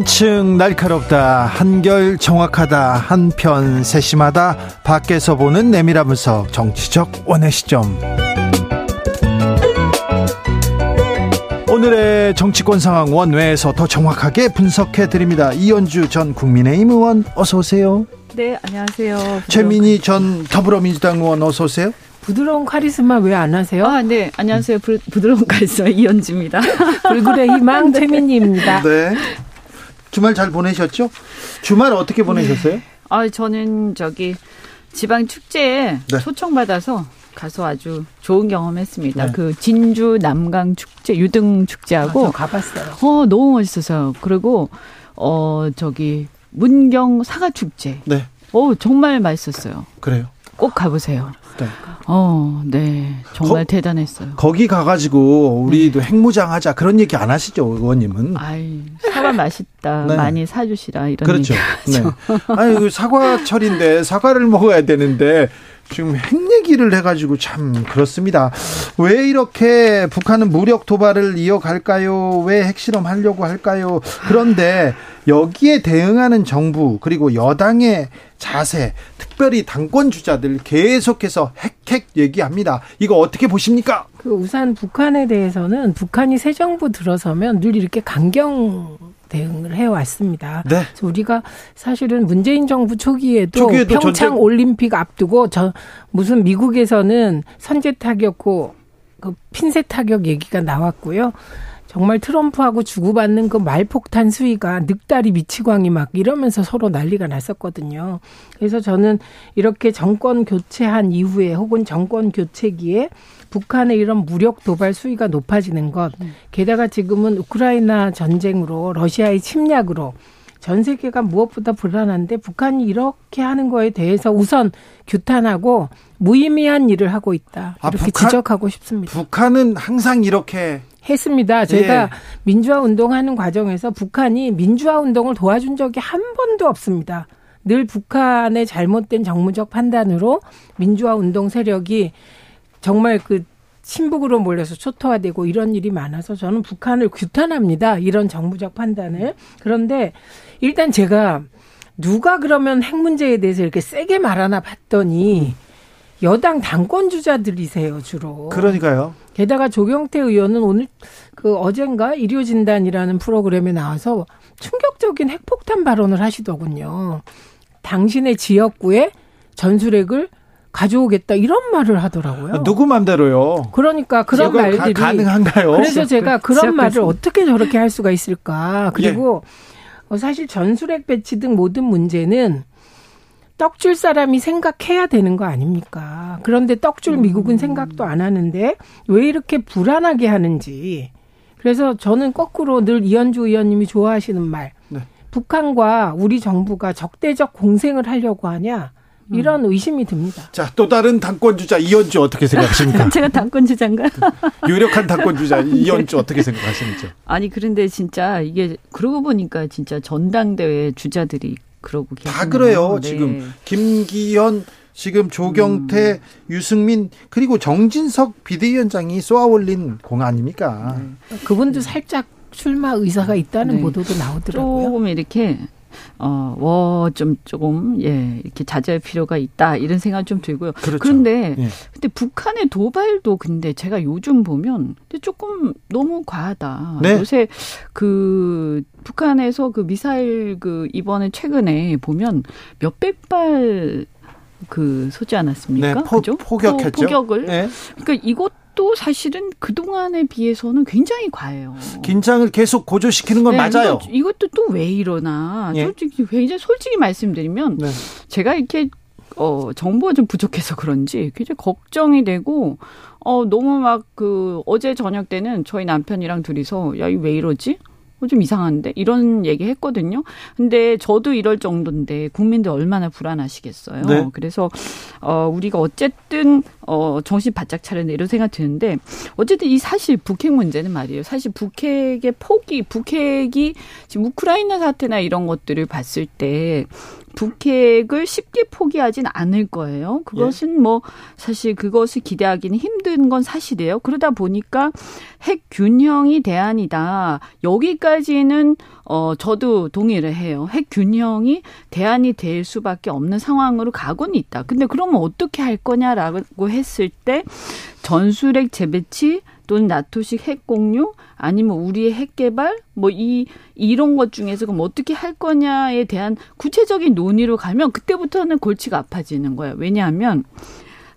한층 날카롭다 한결 정확하다 한편 세심하다 밖에서 보는 내밀한 분석 정치적 원의 시점 오늘의 정치권 상황 원외에서 더 정확하게 분석해 드립니다. 이현주 전 국민의힘 의원 어서 오세요. 네, 안녕하세요. 최민희 전 더불어민주당 의원 어서 오세요. 부드러운 카리스마 왜 안 하세요? 아, 네. 안녕하세요. 부, 부드러운 카리스마 이현주입니다. 불굴의 희망 네. 최민희입니다. 네. 주말 잘 보내셨죠? 주말 어떻게 보내셨어요? 네. 아, 저는 저기 지방 축제에 네. 초청받아서 가서 아주 좋은 경험했습니다. 네. 그 진주 남강 축제 유등 축제하고 아, 가봤어요. 어 너무 멋있어서 그리고 어 저기 문경 사과 축제. 네. 어 정말 맛있었어요. 그래요. 꼭 가보세요. 네. 어, 네. 정말 거, 대단했어요. 거기 가가지고 우리도 네. 핵무장 하자 그런 얘기 안 하시죠, 의원님은? 아이, 사과 맛있다. 네. 많이 사주시라 이런 그렇죠. 네. 아니, 그 사과철인데 사과를 먹어야 되는데 지금 핵 얘기를 해가지고 참 그렇습니다. 왜 이렇게 북한은 무력 도발을 이어갈까요? 왜 핵실험 하려고 할까요? 그런데 여기에 대응하는 정부 그리고 여당의 자세, 특별히 당권 주자들 계속해서 핵핵 얘기합니다. 이거 어떻게 보십니까? 그 우선 북한에 대해서는 북한이 새 정부 들어서면 늘 이렇게 강경 대응을 해왔습니다. 네. 그래서 우리가 사실은 문재인 정부 초기에도, 초기에도 평창 전쟁... 올림픽 앞두고 저 무슨 미국에서는 선제 타격고 그 핀셋 타격 얘기가 나왔고요. 정말 트럼프하고 주고받는 그 말폭탄 수위가 늑다리 미치광이 막 이러면서 서로 난리가 났었거든요. 그래서 저는 이렇게 정권 교체한 이후에 혹은 정권 교체기에 북한의 이런 무력 도발 수위가 높아지는 것, 게다가 지금은 우크라이나 전쟁으로 러시아의 침략으로 전 세계가 무엇보다 불안한데 북한이 이렇게 하는 거에 대해서 우선 규탄하고 무의미한 일을 하고 있다. 아, 이렇게 아, 북한, 지적하고 싶습니다. 북한은 항상 이렇게 했습니다. 제가 예. 민주화 운동하는 과정에서 북한이 민주화 운동을 도와준 적이 한 번도 없습니다. 늘 북한의 잘못된 정무적 판단으로 민주화 운동 세력이 정말 그 신북으로 몰려서 초토화되고 이런 일이 많아서 저는 북한을 규탄합니다. 이런 정부적 판단을. 그런데 일단 제가 누가 그러면 핵 문제에 대해서 이렇게 세게 말하나 봤더니 여당 당권 주자들이세요, 주로. 그러니까요. 게다가 조경태 의원은 오늘 그 어젠가 일요 진단이라는 프로그램에 나와서 충격적인 핵폭탄 발언을 하시더군요. 당신의 지역구에 전술핵을 가져오겠다 이런 말을 하더라고요. 아, 누구 맘대로요? 그러니까 그런 말들이 가, 능한가요 그래서 제가 그런 말을 어떻게 저렇게 할 수가 있을까? 그리고 예. 사실 전술핵 배치 등 모든 문제는 떡줄 사람이 생각해야 되는 거 아닙니까? 그런데 떡줄 미국은 생각도 안 하는데 왜 이렇게 불안하게 하는지. 그래서 저는 거꾸로 늘 이현주 의원님이 좋아하시는 말. 네. 북한과 우리 정부가 적대적 공생을 하려고 하냐? 이런 의심이 듭니다. 자, 또 다른 당권 주자 이현주 어떻게 생각하십니까? 제가 당권 주자인가? 유력한 당권 주자 이현주 어떻게 생각하십니까? 아니 그런데 진짜 이게 그러고 보니까 진짜 전당대회 주자들이 그러고 계시네요. 다 그래요. 네. 지금 김기현 지금 조경태, 음. 유승민 그리고 정진석 비대위원장이 쏘아올린 공 아닙니까? 네. 그분도 살짝 출마 의사가 있다는 네. 보도도 나오더라고요. 조금 이렇게 어, 워, 좀, 조금, 예, 이렇게 자제할 필요가 있다, 이런 생각 좀 들고요. 그렇죠. 그런데 예. 근데 북한의 도발도 근데 제가 요즘 보면 조금 너무 과하다. 네. 요새 그, 북한에서 그 미사일 그, 이번에 최근에 보면 몇백 발 그 쏘지 않았습니까? 네, 포, 그죠? 포격했죠. 포 격을. 네. 그러니까 이것 또 사실은 그동안에 비해서는 굉장히 과해요. 긴장을 계속 고조시키는 건 네, 맞아요. 이것도 또 왜 이러나. 예. 솔직히 굉장히 솔직히 말씀드리면 네. 제가 이렇게 어 정보가 좀 부족해서 그런지 굉장히 걱정이 되고 어 너무 막 그 어제 저녁 때는 저희 남편이랑 둘이서 야, 이 왜 이러지? 어, 좀 이상한데 이런 얘기 했거든요. 근데 저도 이럴 정도인데 국민들 얼마나 불안하시겠어요. 네. 그래서 어 우리가 어쨌든 어 정신 바짝 차려야 이런 생각 드는데 어쨌든 이 사실 북핵 문제는 말이에요. 사실 북핵의 폭이 북핵이 지금 우크라이나 사태나 이런 것들을 봤을 때 북핵을 쉽게 포기하진 않을 거예요. 그것은 예. 뭐 사실 그것을 기대하기는 힘든 건 사실이에요. 그러다 보니까 핵 균형이 대안이다. 여기까지는 어, 저도 동의를 해요. 핵 균형이 대안이 될 수밖에 없는 상황으로 가고는 있다. 근데 그러면 어떻게 할 거냐라고 했을 때 전술핵 재배치 또는 나토식 핵 공유 아니면 우리의 핵 개발 뭐 이 이런 것 중에서 그럼 어떻게 할 거냐에 대한 구체적인 논의로 가면 그때부터는 골치가 아파지는 거예요. 왜냐하면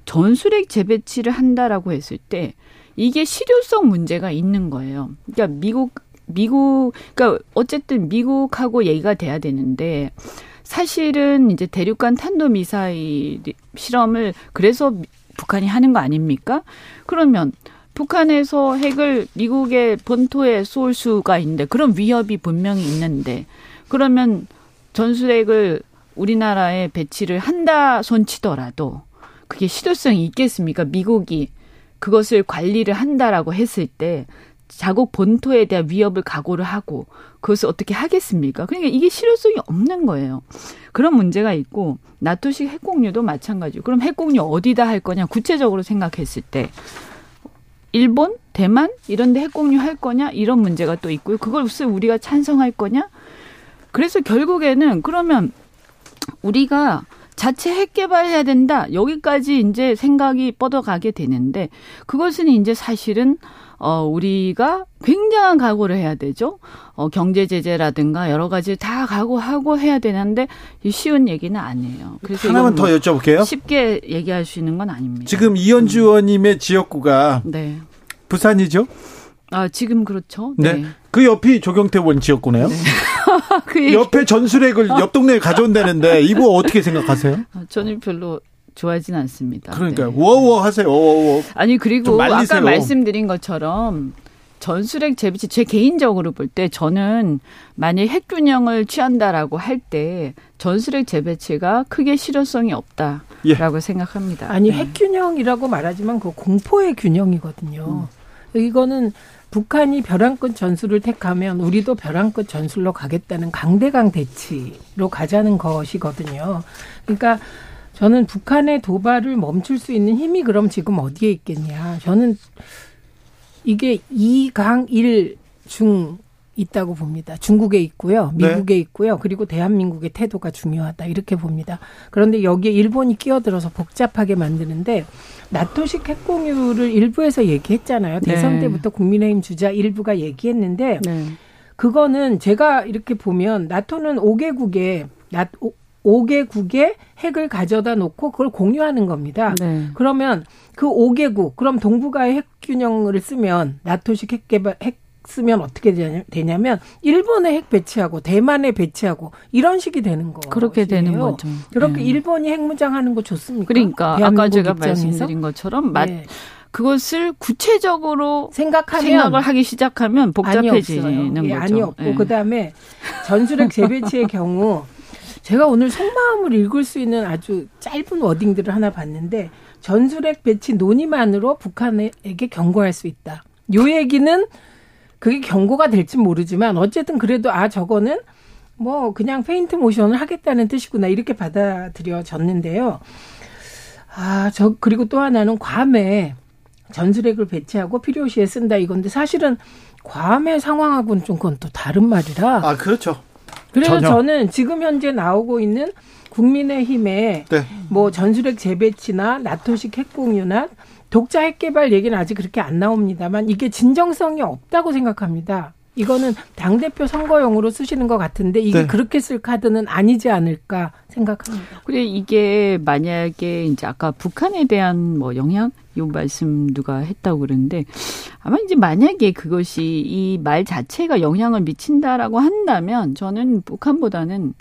전술핵 재배치를 한다라고 했을 때 이게 실효성 문제가 있는 거예요. 그러니까 미국 미국 그러니까 어쨌든 미국하고 얘기가 돼야 되는데 사실은 이제 대륙간 탄도 미사일 실험을 그래서 북한이 하는 거 아닙니까? 그러면 북한에서 핵을 미국의 본토에 쏠 수가 있는데 그런 위협이 분명히 있는데 그러면 전술핵을 우리나라에 배치를 한다 손치더라도 그게 실효성이 있겠습니까? 미국이 그것을 관리를 한다라고 했을 때 자국 본토에 대한 위협을 각오를 하고 그것을 어떻게 하겠습니까? 그러니까 이게 실효성이 없는 거예요. 그런 문제가 있고 나토식 핵공유도 마찬가지고 그럼 핵공유 어디다 할 거냐 구체적으로 생각했을 때 일본, 대만 이런 데 핵공유 할 거냐 이런 문제가 또 있고요. 그것을 우리가 찬성할 거냐? 그래서 결국에는 그러면 우리가 자체 핵 개발해야 된다. 여기까지 이제 생각이 뻗어가게 되는데 그것은 이제 사실은 어 우리가 굉장한 각오를 해야 되죠. 어 경제 제재라든가 여러 가지 다 각오하고 해야 되는데 쉬운 얘기는 아니에요. 그래서 하나만 더뭐 여쭤볼게요. 쉽게 얘기할 수 있는 건 아닙니다. 지금 이현주 의원님의 지역구가 네. 부산이죠? 아 지금 그렇죠. 네. 네. 그 옆이 조경태 원 지역구네요. 네. 그 옆에 전술핵을 옆 동네에 가져온다는데 이거 어떻게 생각하세요? 아, 저는 별로 좋아하진 않습니다. 그러니까 네. 워워 하세요. 워워. 아니 그리고 아까 말씀드린 것처럼 전술핵 재배치 제 개인적으로 볼 때 저는 만약 핵 균형을 취한다라고 할 때 전술핵 재배치가 크게 실효성이 없다라고 예. 생각합니다. 아니 네. 핵 균형이라고 말하지만 그 공포의 균형이거든요. 음. 이거는 북한이 벼랑끝 전술을 택하면 우리도 벼랑끝 전술로 가겠다는 강대강 대치로 가자는 것이거든요. 그러니까 저는 북한의 도발을 멈출 수 있는 힘이 그럼 지금 어디에 있겠냐. 저는 이게 이강일 중 있다고 봅니다. 중국에 있고요. 네. 미국에 네. 있고요. 그리고 대한민국의 태도가 중요하다. 이렇게 봅니다. 그런데 여기에 일본이 끼어들어서 복잡하게 만드는데 나토식 핵공유를 일부에서 얘기했잖아요. 네. 대선 때부터 국민의힘 주자 일부가 얘기했는데 네. 그거는 제가 이렇게 보면 나토는 5개국에 나 5개국의 핵을 가져다 놓고 그걸 공유하는 겁니다. 네. 그러면 그 5개국, 그럼 동북아의 핵 균형을 쓰면 나토식 핵 개발, 핵 쓰면 어떻게 되냐면 일본에 핵 배치하고 대만에 배치하고 이런 식이 되는 거 그렇게 되는 거죠. 그렇게 네. 일본이 핵무장하는 거 좋습니까? 그러니까 아까 제가 입장에서? 말씀드린 것처럼 네. 그것을 구체적으로 생각하면 생각을 하기 시작하면 복잡해지는 예, 거죠. 아니 없고 예. 그다음에 전술핵 재배치의 경우 제가 오늘 속마음을 읽을 수 있는 아주 짧은 워딩들을 하나 봤는데 전술핵 배치 논의만으로 북한에게 경고할 수 있다. 요 얘기는 그게 경고가 될지 모르지만 어쨌든 그래도 아 저거는 뭐 그냥 페인트 모션을 하겠다는 뜻이구나 이렇게 받아들여졌는데요. 아, 저 그리고 또 하나는 괌에 전술핵을 배치하고 필요시에 쓴다 이건데 사실은 괌의 상황하고는 좀 그건 또 다른 말이라. 아, 그렇죠. 그래서 전혀. 저는 지금 현재 나오고 있는 국민의힘의 네. 뭐 전술핵 재배치나 나토식 핵공유나 독자 핵 개발 얘기는 아직 그렇게 안 나옵니다만 이게 진정성이 없다고 생각합니다. 이거는 당 대표 선거용으로 쓰시는 것 같은데 이게 네. 그렇게 쓸 카드는 아니지 않을까 생각합니다. 그래 이게 만약에 이제 아까 북한에 대한 뭐 영향 요 말씀 누가 했다고 그러는데 아마 이제 만약에 그것이 이 말 자체가 영향을 미친다라고 한다면 저는 북한보다는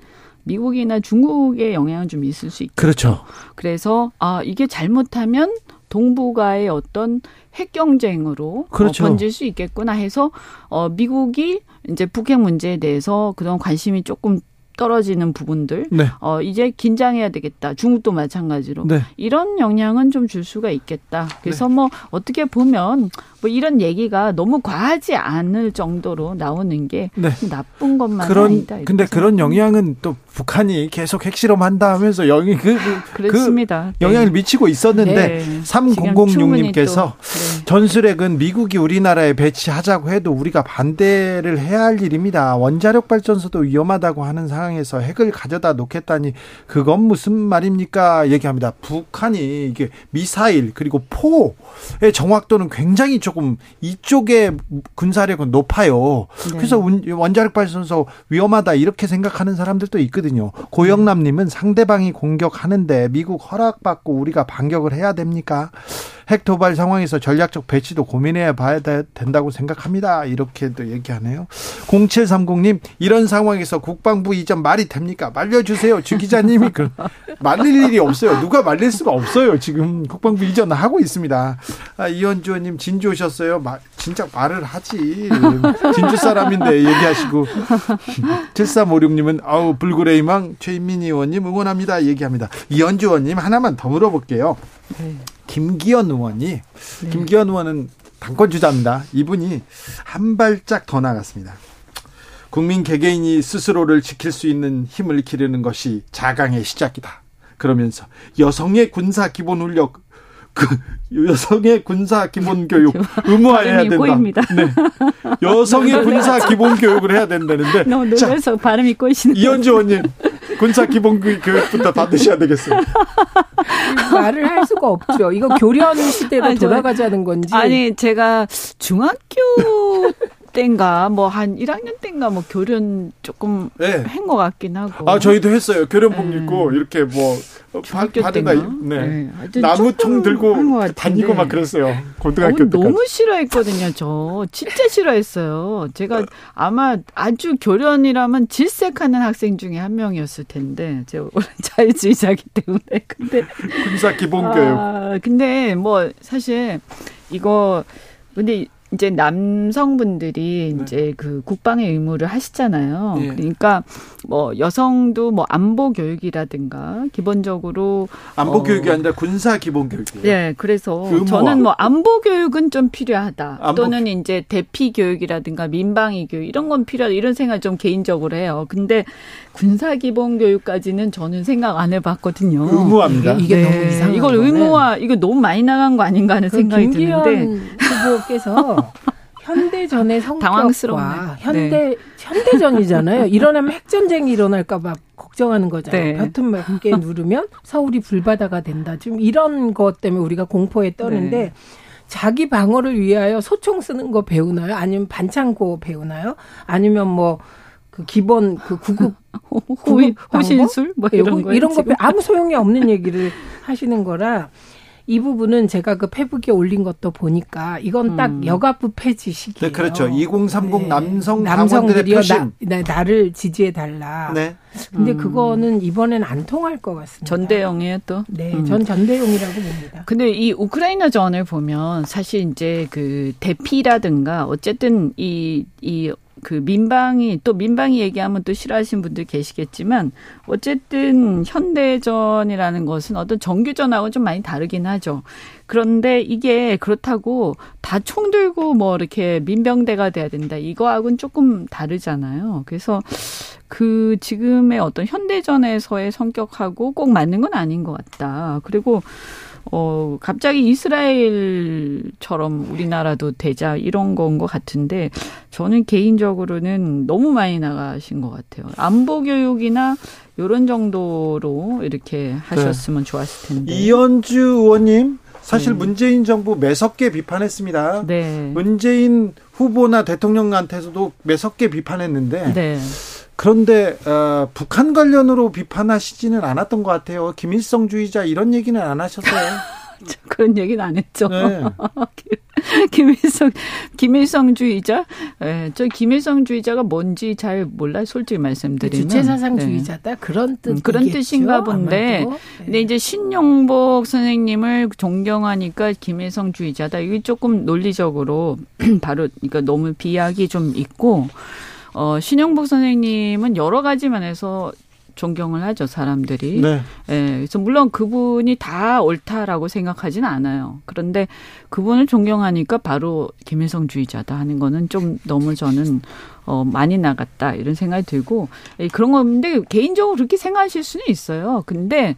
미국이나 중국의 영향은 좀 있을 수 있죠. 그렇죠. 그래서 아 이게 잘못하면 동북아의 어떤 핵 경쟁으로 어, 그렇죠. 어, 번질 수 있겠구나 해서 어 미국이 이제 북핵 문제에 대해서 그동안 관심이 조금 떨어지는 부분들 네. 어 이제 긴장해야 되겠다. 중국도 마찬가지로 네. 이런 영향은 좀 줄 수가 있겠다. 그래서 네. 뭐 어떻게 보면 뭐 이런 얘기가 너무 과하지 않을 정도로 나오는 게 네. 나쁜 것만 그런, 아니다. 근데 그런 영향은 또 북한이 계속 핵실험한다 하면서 영이 그, 그, 그 영향을 네. 미치고 있었는데 네. 3006님께서 네. 전술핵은 미국이 우리나라에 배치하자고 해도 우리가 반대를 해야 할 일입니다. 원자력 발전소도 위험하다고 하는 상황에서 핵을 가져다 놓겠다니 그건 무슨 말입니까? 얘기합니다. 북한이 이게 미사일 그리고 포의 정확도는 굉장히 조금 이쪽의 군사력은 높아요. 네. 그래서 원자력 발전소 위험하다 이렇게 생각하는 사람들도 있거든요. 고영남님은 상대방이 공격하는데 미국 허락받고 우리가 반격을 해야 됩니까? 핵 도발 상황에서 전략적 배치도 고민해 봐야 된다고 생각합니다. 이렇게도 얘기하네요. 0730님 이런 상황에서 국방부 이전 말이 됩니까? 말려주세요. 주 기자님이 그 말릴 일이 없어요. 누가 말릴 수가 없어요. 지금 국방부 이전 하고 있습니다. 아, 이현주 의원님 진주 오셨어요. 마, 진짜 말을 하지. 진주 사람인데 얘기하시고 7356님은 아우 불구레이망 최인민 의원님 응원합니다. 얘기합니다. 이현주 의원님 하나만 더 물어볼게요. 네. 김기현 의원이 네. 김기현 의원은 당권 주자입니다. 이분이 한 발짝 더 나갔습니다. 국민 개개인이 스스로를 지킬 수 있는 힘을 기르는 것이 자강의 시작이다. 그러면서 여성의 군사 기본 훈력 그 여성의 군사 기본 교육 의무화해야 된다. 네. 여성의 군사 기본 교육을 해야 된다는데. 너무 놀라서 발음이 꼬이시는. 이현주 의원님 군사 기본 교육부터 받으셔야 되겠어요. 말을 할 수가 없죠. 이거 교련 시대로 아니, 돌아가자는 건지. 아니 제가 중학교 때인가 뭐 한 1학년 때인가 뭐 교련 조금 네. 한것 같긴 하고. 아 저희도 했어요. 교련복 네. 입고 이렇게 뭐 받은 거 네. 네. 나무총 들고 다니고 막 그랬어요. 고등학교 때 너무 싫어했거든요. 저 진짜 싫어했어요. 제가 아마 아주 교련이라면 질색하는 학생 중에 한 명이었을 텐데 제가 원래 자유주의자기 때문에 근데 군사 기본 교육. 아, 근데 뭐 사실 이거 근데 이제 남성분들이 네. 이제 그 국방의 의무를 하시잖아요. 네. 그러니까 뭐 여성도 뭐 안보 교육이라든가 기본적으로 안보 어, 교육이 아니라 군사 기본 교육이에요. 네, 그래서 의무화. 저는 뭐 안보 교육은 좀 필요하다. 안보. 또는 이제 대피 교육이라든가 민방위 교육 이런 건 필요하다. 이런 생각 좀 개인적으로 해요. 근데 군사 기본 교육까지는 저는 생각 안 해봤거든요. 의무화입니다. 이게, 이게 네. 너무 이상 이걸 의무화 이거 너무 많이 나간 거 아닌가 하는 생각이 드는데 후보께서 현대전의 성격과 현대 네. 현대전이잖아요. 일어나면 핵전쟁이 일어날까봐 걱정하는 거잖아요. 네. 버튼 몇 개 누르면 서울이 불바다가 된다. 지금 이런 것 때문에 우리가 공포에 떠는데 네. 자기 방어를 위하여 소총 쓰는 거 배우나요? 아니면 반창고 배우나요? 아니면 뭐 그 기본 그 구급 구급 호신술 뭐 이런 거 이런 거 아무 소용이 없는 얘기를 하시는 거라 이 부분은 제가 그 페북에 올린 것도 보니까 이건 딱 음. 여가부 폐지 시기예요. 네, 그렇죠. 2030 네. 남성 남성들이요 나, 나, 나를 지지해 달라. 네. 근데 음. 그거는 이번엔 안 통할 것 같습니다. 전대용이에요 또. 네, 음. 전 전대용이라고 봅니다. 근데 이 우크라이나 전을 보면 사실 이제 그 대피라든가 어쨌든 이 이 그 민방위 또 민방위 얘기하면 또 싫어하시는 분들 계시겠지만 어쨌든 현대전이라는 것은 어떤 정규전하고 좀 많이 다르긴 하죠. 그런데 이게 그렇다고 다 총 들고 뭐 이렇게 민병대가 돼야 된다. 이거하고는 조금 다르잖아요. 그래서 그 지금의 어떤 현대전에서의 성격하고 꼭 맞는 건 아닌 것 같다. 그리고 어, 갑자기 이스라엘처럼 우리나라도 되자 이런 건 것 같은데 저는 개인적으로는 너무 많이 나가신 것 같아요. 안보 교육이나 요런 정도로 이렇게 하셨으면 네. 좋았을 텐데. 이현주 의원님 사실 네. 문재인 정부 매섭게 비판했습니다. 네. 문재인 후보나 대통령한테서도 매섭게 비판했는데 네. 그런데 어, 북한 관련으로 비판하시지는 않았던 것 같아요. 김일성주의자 이런 얘기는 안 하셨어요. 그런 얘기는 안 했죠. 네. 김일성 김일성주의자, 예, 네, 저 김일성주의자가 뭔지 잘 몰라 솔직히 말씀드리면 주체 사상주의자다 네. 그런 뜻 음, 그런 뜻인가 본데, 네. 근데 이제 신용복 선생님을 존경하니까 김일성주의자다 이게 조금 논리적으로 바로 그러니까 너무 비약이 좀 있고. 어, 신영복 선생님은 여러 가지 면에서 존경을 하죠 사람들이. 네. 예, 그래서 물론 그분이 다 옳다라고 생각하지는 않아요. 그런데 그분을 존경하니까 바로 김일성주의자다 하는 거는 좀 너무 저는 어 많이 나갔다 이런 생각이 들고 예, 그런 건데 개인적으로 그렇게 생각하실 수는 있어요. 근데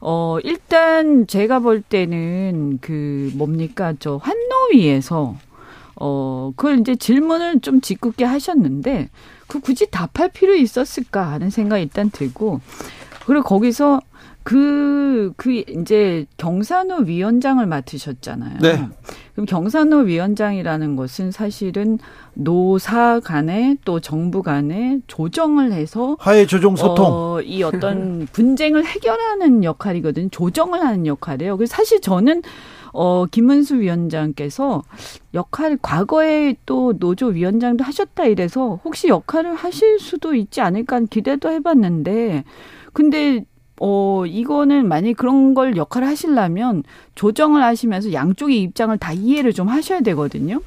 어 일단 제가 볼 때는 그 뭡니까 저 환노위에서 어, 그걸 이제 질문을 좀 짓궂게 하셨는데, 그 굳이 답할 필요 있었을까 하는 생각이 일단 들고, 그리고 거기서 그, 그, 이제 경산호 위원장을 맡으셨잖아요. 네. 그럼 경산호 위원장이라는 것은 사실은 노사 간에 또 정부 간에 조정을 해서 화해 조정 소통 어, 이 어떤 분쟁을 해결하는 역할이거든요. 조정을 하는 역할이에요. 그래서 사실 저는 어, 김은수 위원장께서 역할, 과거에 또 노조 위원장도 하셨다 이래서 혹시 역할을 하실 수도 있지 않을까 기대도 해봤는데, 근데 어, 이거는 만약 그런 걸 역할을 하시려면 조정을 하시면서 양쪽의 입장을 다 이해를 좀 하셔야 되거든요.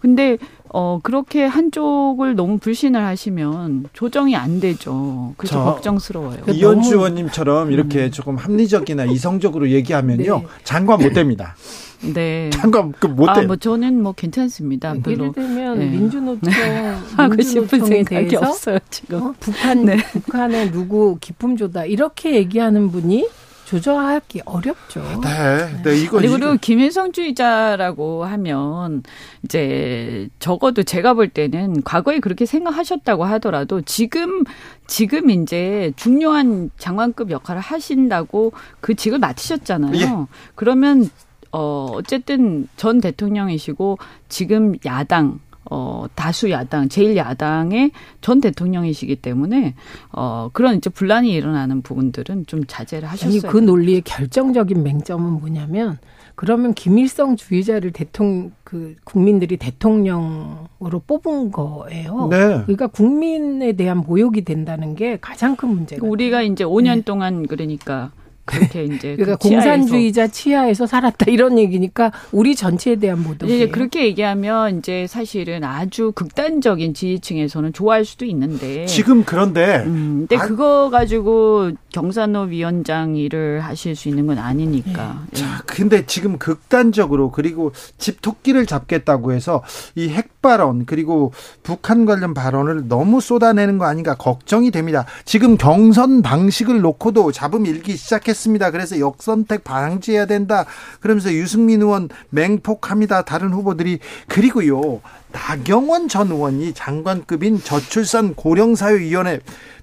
근데 어 그렇게 한쪽을 너무 불신을 하시면 조정이 안 되죠. 그래서 걱정스러워요. 이현주 의원님처럼 이렇게 음. 조금 합리적이나 이성적으로 얘기하면요 네. 장관 못 됩니다. 네. 장관 그못 돼. 아, 뭐 저는 뭐 괜찮습니다. 네. 예를 들면 네. 민주노총 하고 싶은 생각이 없어요 지금. 어? 북한 네. 북한에 누구 기품 조다 이렇게 얘기하는 분이 조절하기 어렵죠. 네, 네 이거 그리고 김일성주의자라고 하면 이제 적어도 제가 볼 때는 과거에 그렇게 생각하셨다고 하더라도 지금 지금 이제 중요한 장관급 역할을 하신다고 그 직을 맡으셨잖아요. 예. 그러면 어 어쨌든 전 대통령이시고 지금 야당 어, 다수 야당, 제일 야당의 전 대통령이시기 때문에, 어, 그런 이제 분란이 일어나는 부분들은 좀 자제를 하셨어요. 아니, 그 논리의 결정적인 맹점은 뭐냐면, 그러면 김일성 주의자를 대통령, 그, 국민들이 대통령으로 뽑은 거예요. 네. 그러니까 국민에 대한 모욕이 된다는 게 가장 큰 문제가. 우리가 이제 5년 네. 동안 그러니까 그렇게 이제 그러니까 그 공산주의자 치하에서 살았다 이런 얘기니까 우리 전체에 대한 모독. 이제 그렇게 얘기하면 이제 사실은 아주 극단적인 지지층에서는 좋아할 수도 있는데 지금 그런데 음, 근데 아, 그거 가지고 경산호 위원장 일을 하실 수 있는 건 아니니까. 예. 자, 근데 지금 극단적으로 그리고 집토끼를 잡겠다고 해서 이 핵 발언 그리고 북한 관련 발언을 너무 쏟아내는 거 아닌가 걱정이 됩니다. 지금 경선 방식을 놓고도 잡음 일기 시작했 했습니다. 그래서 역선택 방지해야 된다. 그러면서 유승민 의원 맹폭합니다. 다른 후보들이 그리고요. 나경원 전 의원이 장관급인 저출산 고령사회위원회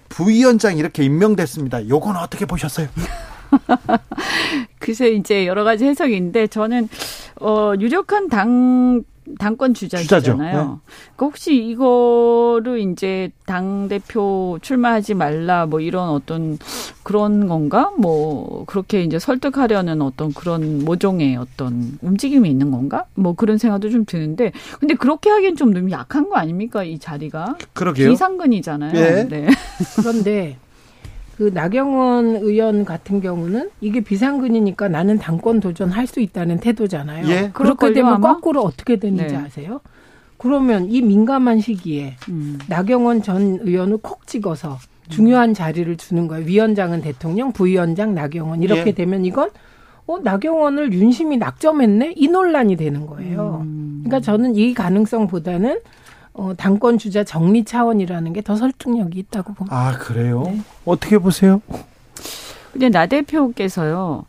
부위원장 이렇게 임명됐습니다. 요건 어떻게 보셨어요? 글쎄 이제 여러 가지 해석인데 저는 어 유력한 당 당권 주자잖아요. 네. 그 혹시 이거를 이제 당 대표 출마하지 말라 뭐 이런 어떤 그런 건가? 뭐 그렇게 이제 설득하려는 어떤 그런 모종의 어떤 움직임이 있는 건가? 뭐 그런 생각도 좀 드는데 근데 그렇게 하기엔 좀 너무 약한 거 아닙니까 이 자리가? 그러게요. 비상근이잖아요. 네. 네. 그런데 그 나경원 의원 같은 경우는 이게 비상근이니까 나는 당권 도전할 수 있다는 태도잖아요. 예. 그렇게 되면 아마? 거꾸로 어떻게 되는지 네. 아세요? 그러면 이 민감한 시기에 음. 나경원 전 의원을 콕 찍어서 중요한 자리를 주는 거예요. 위원장은 대통령, 부위원장 나경원 이렇게 예. 되면 이건 어 나경원을 윤심이 낙점했네 이 논란이 되는 거예요. 음. 그러니까 저는 이 가능성보다는 어, 당권 주자 정리 차원이라는 게 더 설득력이 있다고 봅니다. 아 그래요? 네. 어떻게 보세요? 근데 나 대표께서요.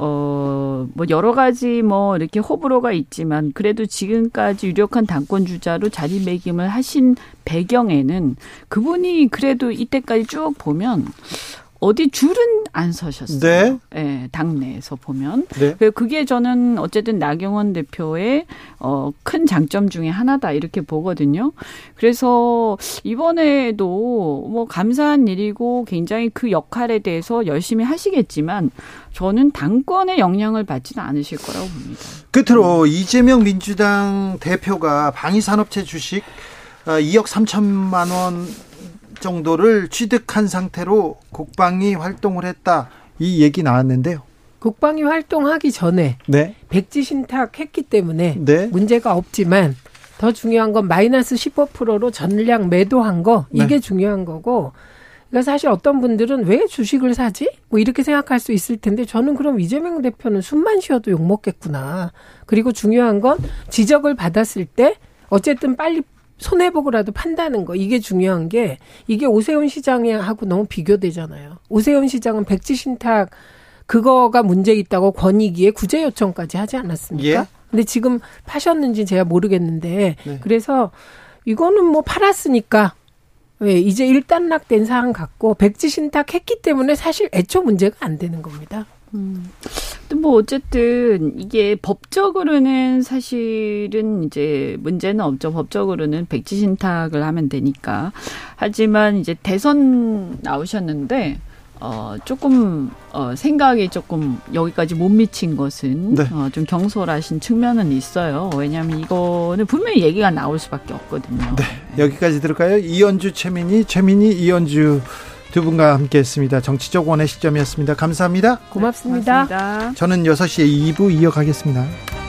어, 뭐, 여러 가지 뭐, 이렇게 호불호가 있지만, 그래도 지금까지 유력한 당권 주자로 자리매김을 하신 배경에는 그분이 그래도 이때까지 쭉 보면, 어디 줄은 안 서셨어요. 네. 네 당내에서 보면. 네. 그게 저는 어쨌든 나경원 대표의 어, 큰 장점 중에 하나다 이렇게 보거든요. 그래서 이번에도 뭐 감사한 일이고 굉장히 그 역할에 대해서 열심히 하시겠지만 저는 당권의 영향을 받지는 않으실 거라고 봅니다. 끝으로 음. 이재명 민주당 대표가 방위산업체 주식 2억 어, 3천만 원 정도를 취득한 상태로 국방이 활동을 했다. 이 얘기 나왔는데요. 국방이 활동하기 전에 네. 백지 신탁했기 때문에 네. 문제가 없지만 더 중요한 건 마이너스 15%로 전량 매도한 거 이게 네. 중요한 거고 그러니까 사실 어떤 분들은 왜 주식을 사지? 뭐 이렇게 생각할 수 있을 텐데 저는 그럼 이재명 대표는 숨만 쉬어도 욕 먹겠구나. 그리고 중요한 건 지적을 받았을 때 어쨌든 빨리 손해보고라도 판다는 거 이게 중요한 게 이게 오세훈 시장하고 너무 비교되잖아요. 오세훈 시장은 백지 신탁 그거가 문제 있다고 권익위에 구제 요청까지 하지 않았습니까? 예? 근데 지금 파셨는지 제가 모르겠는데 네. 그래서 이거는 뭐 팔았으니까 왜 예, 이제 일단락된 사안 같고 백지 신탁했기 때문에 사실 애초 문제가 안 되는 겁니다. 음. 뭐 어쨌든 이게 법적으로는 사실은 이제 문제는 없죠. 법적으로는 백지 신탁을 하면 되니까. 하지만 이제 대선 나오셨는데 어, 조금, 어, 생각이 조금 여기까지 못 미친 것은, 네. 어, 좀 경솔하신 측면은 있어요. 왜냐하면 이거는 분명히 얘기가 나올 수밖에 없거든요. 네. 여기까지 들을까요? 이연주, 최민희, 최민희, 이연주 두 분과 함께 했습니다. 정치적 원의 시점이었습니다. 감사합니다. 고맙습니다. 고맙습니다. 저는 6시에 2부 이어가겠습니다.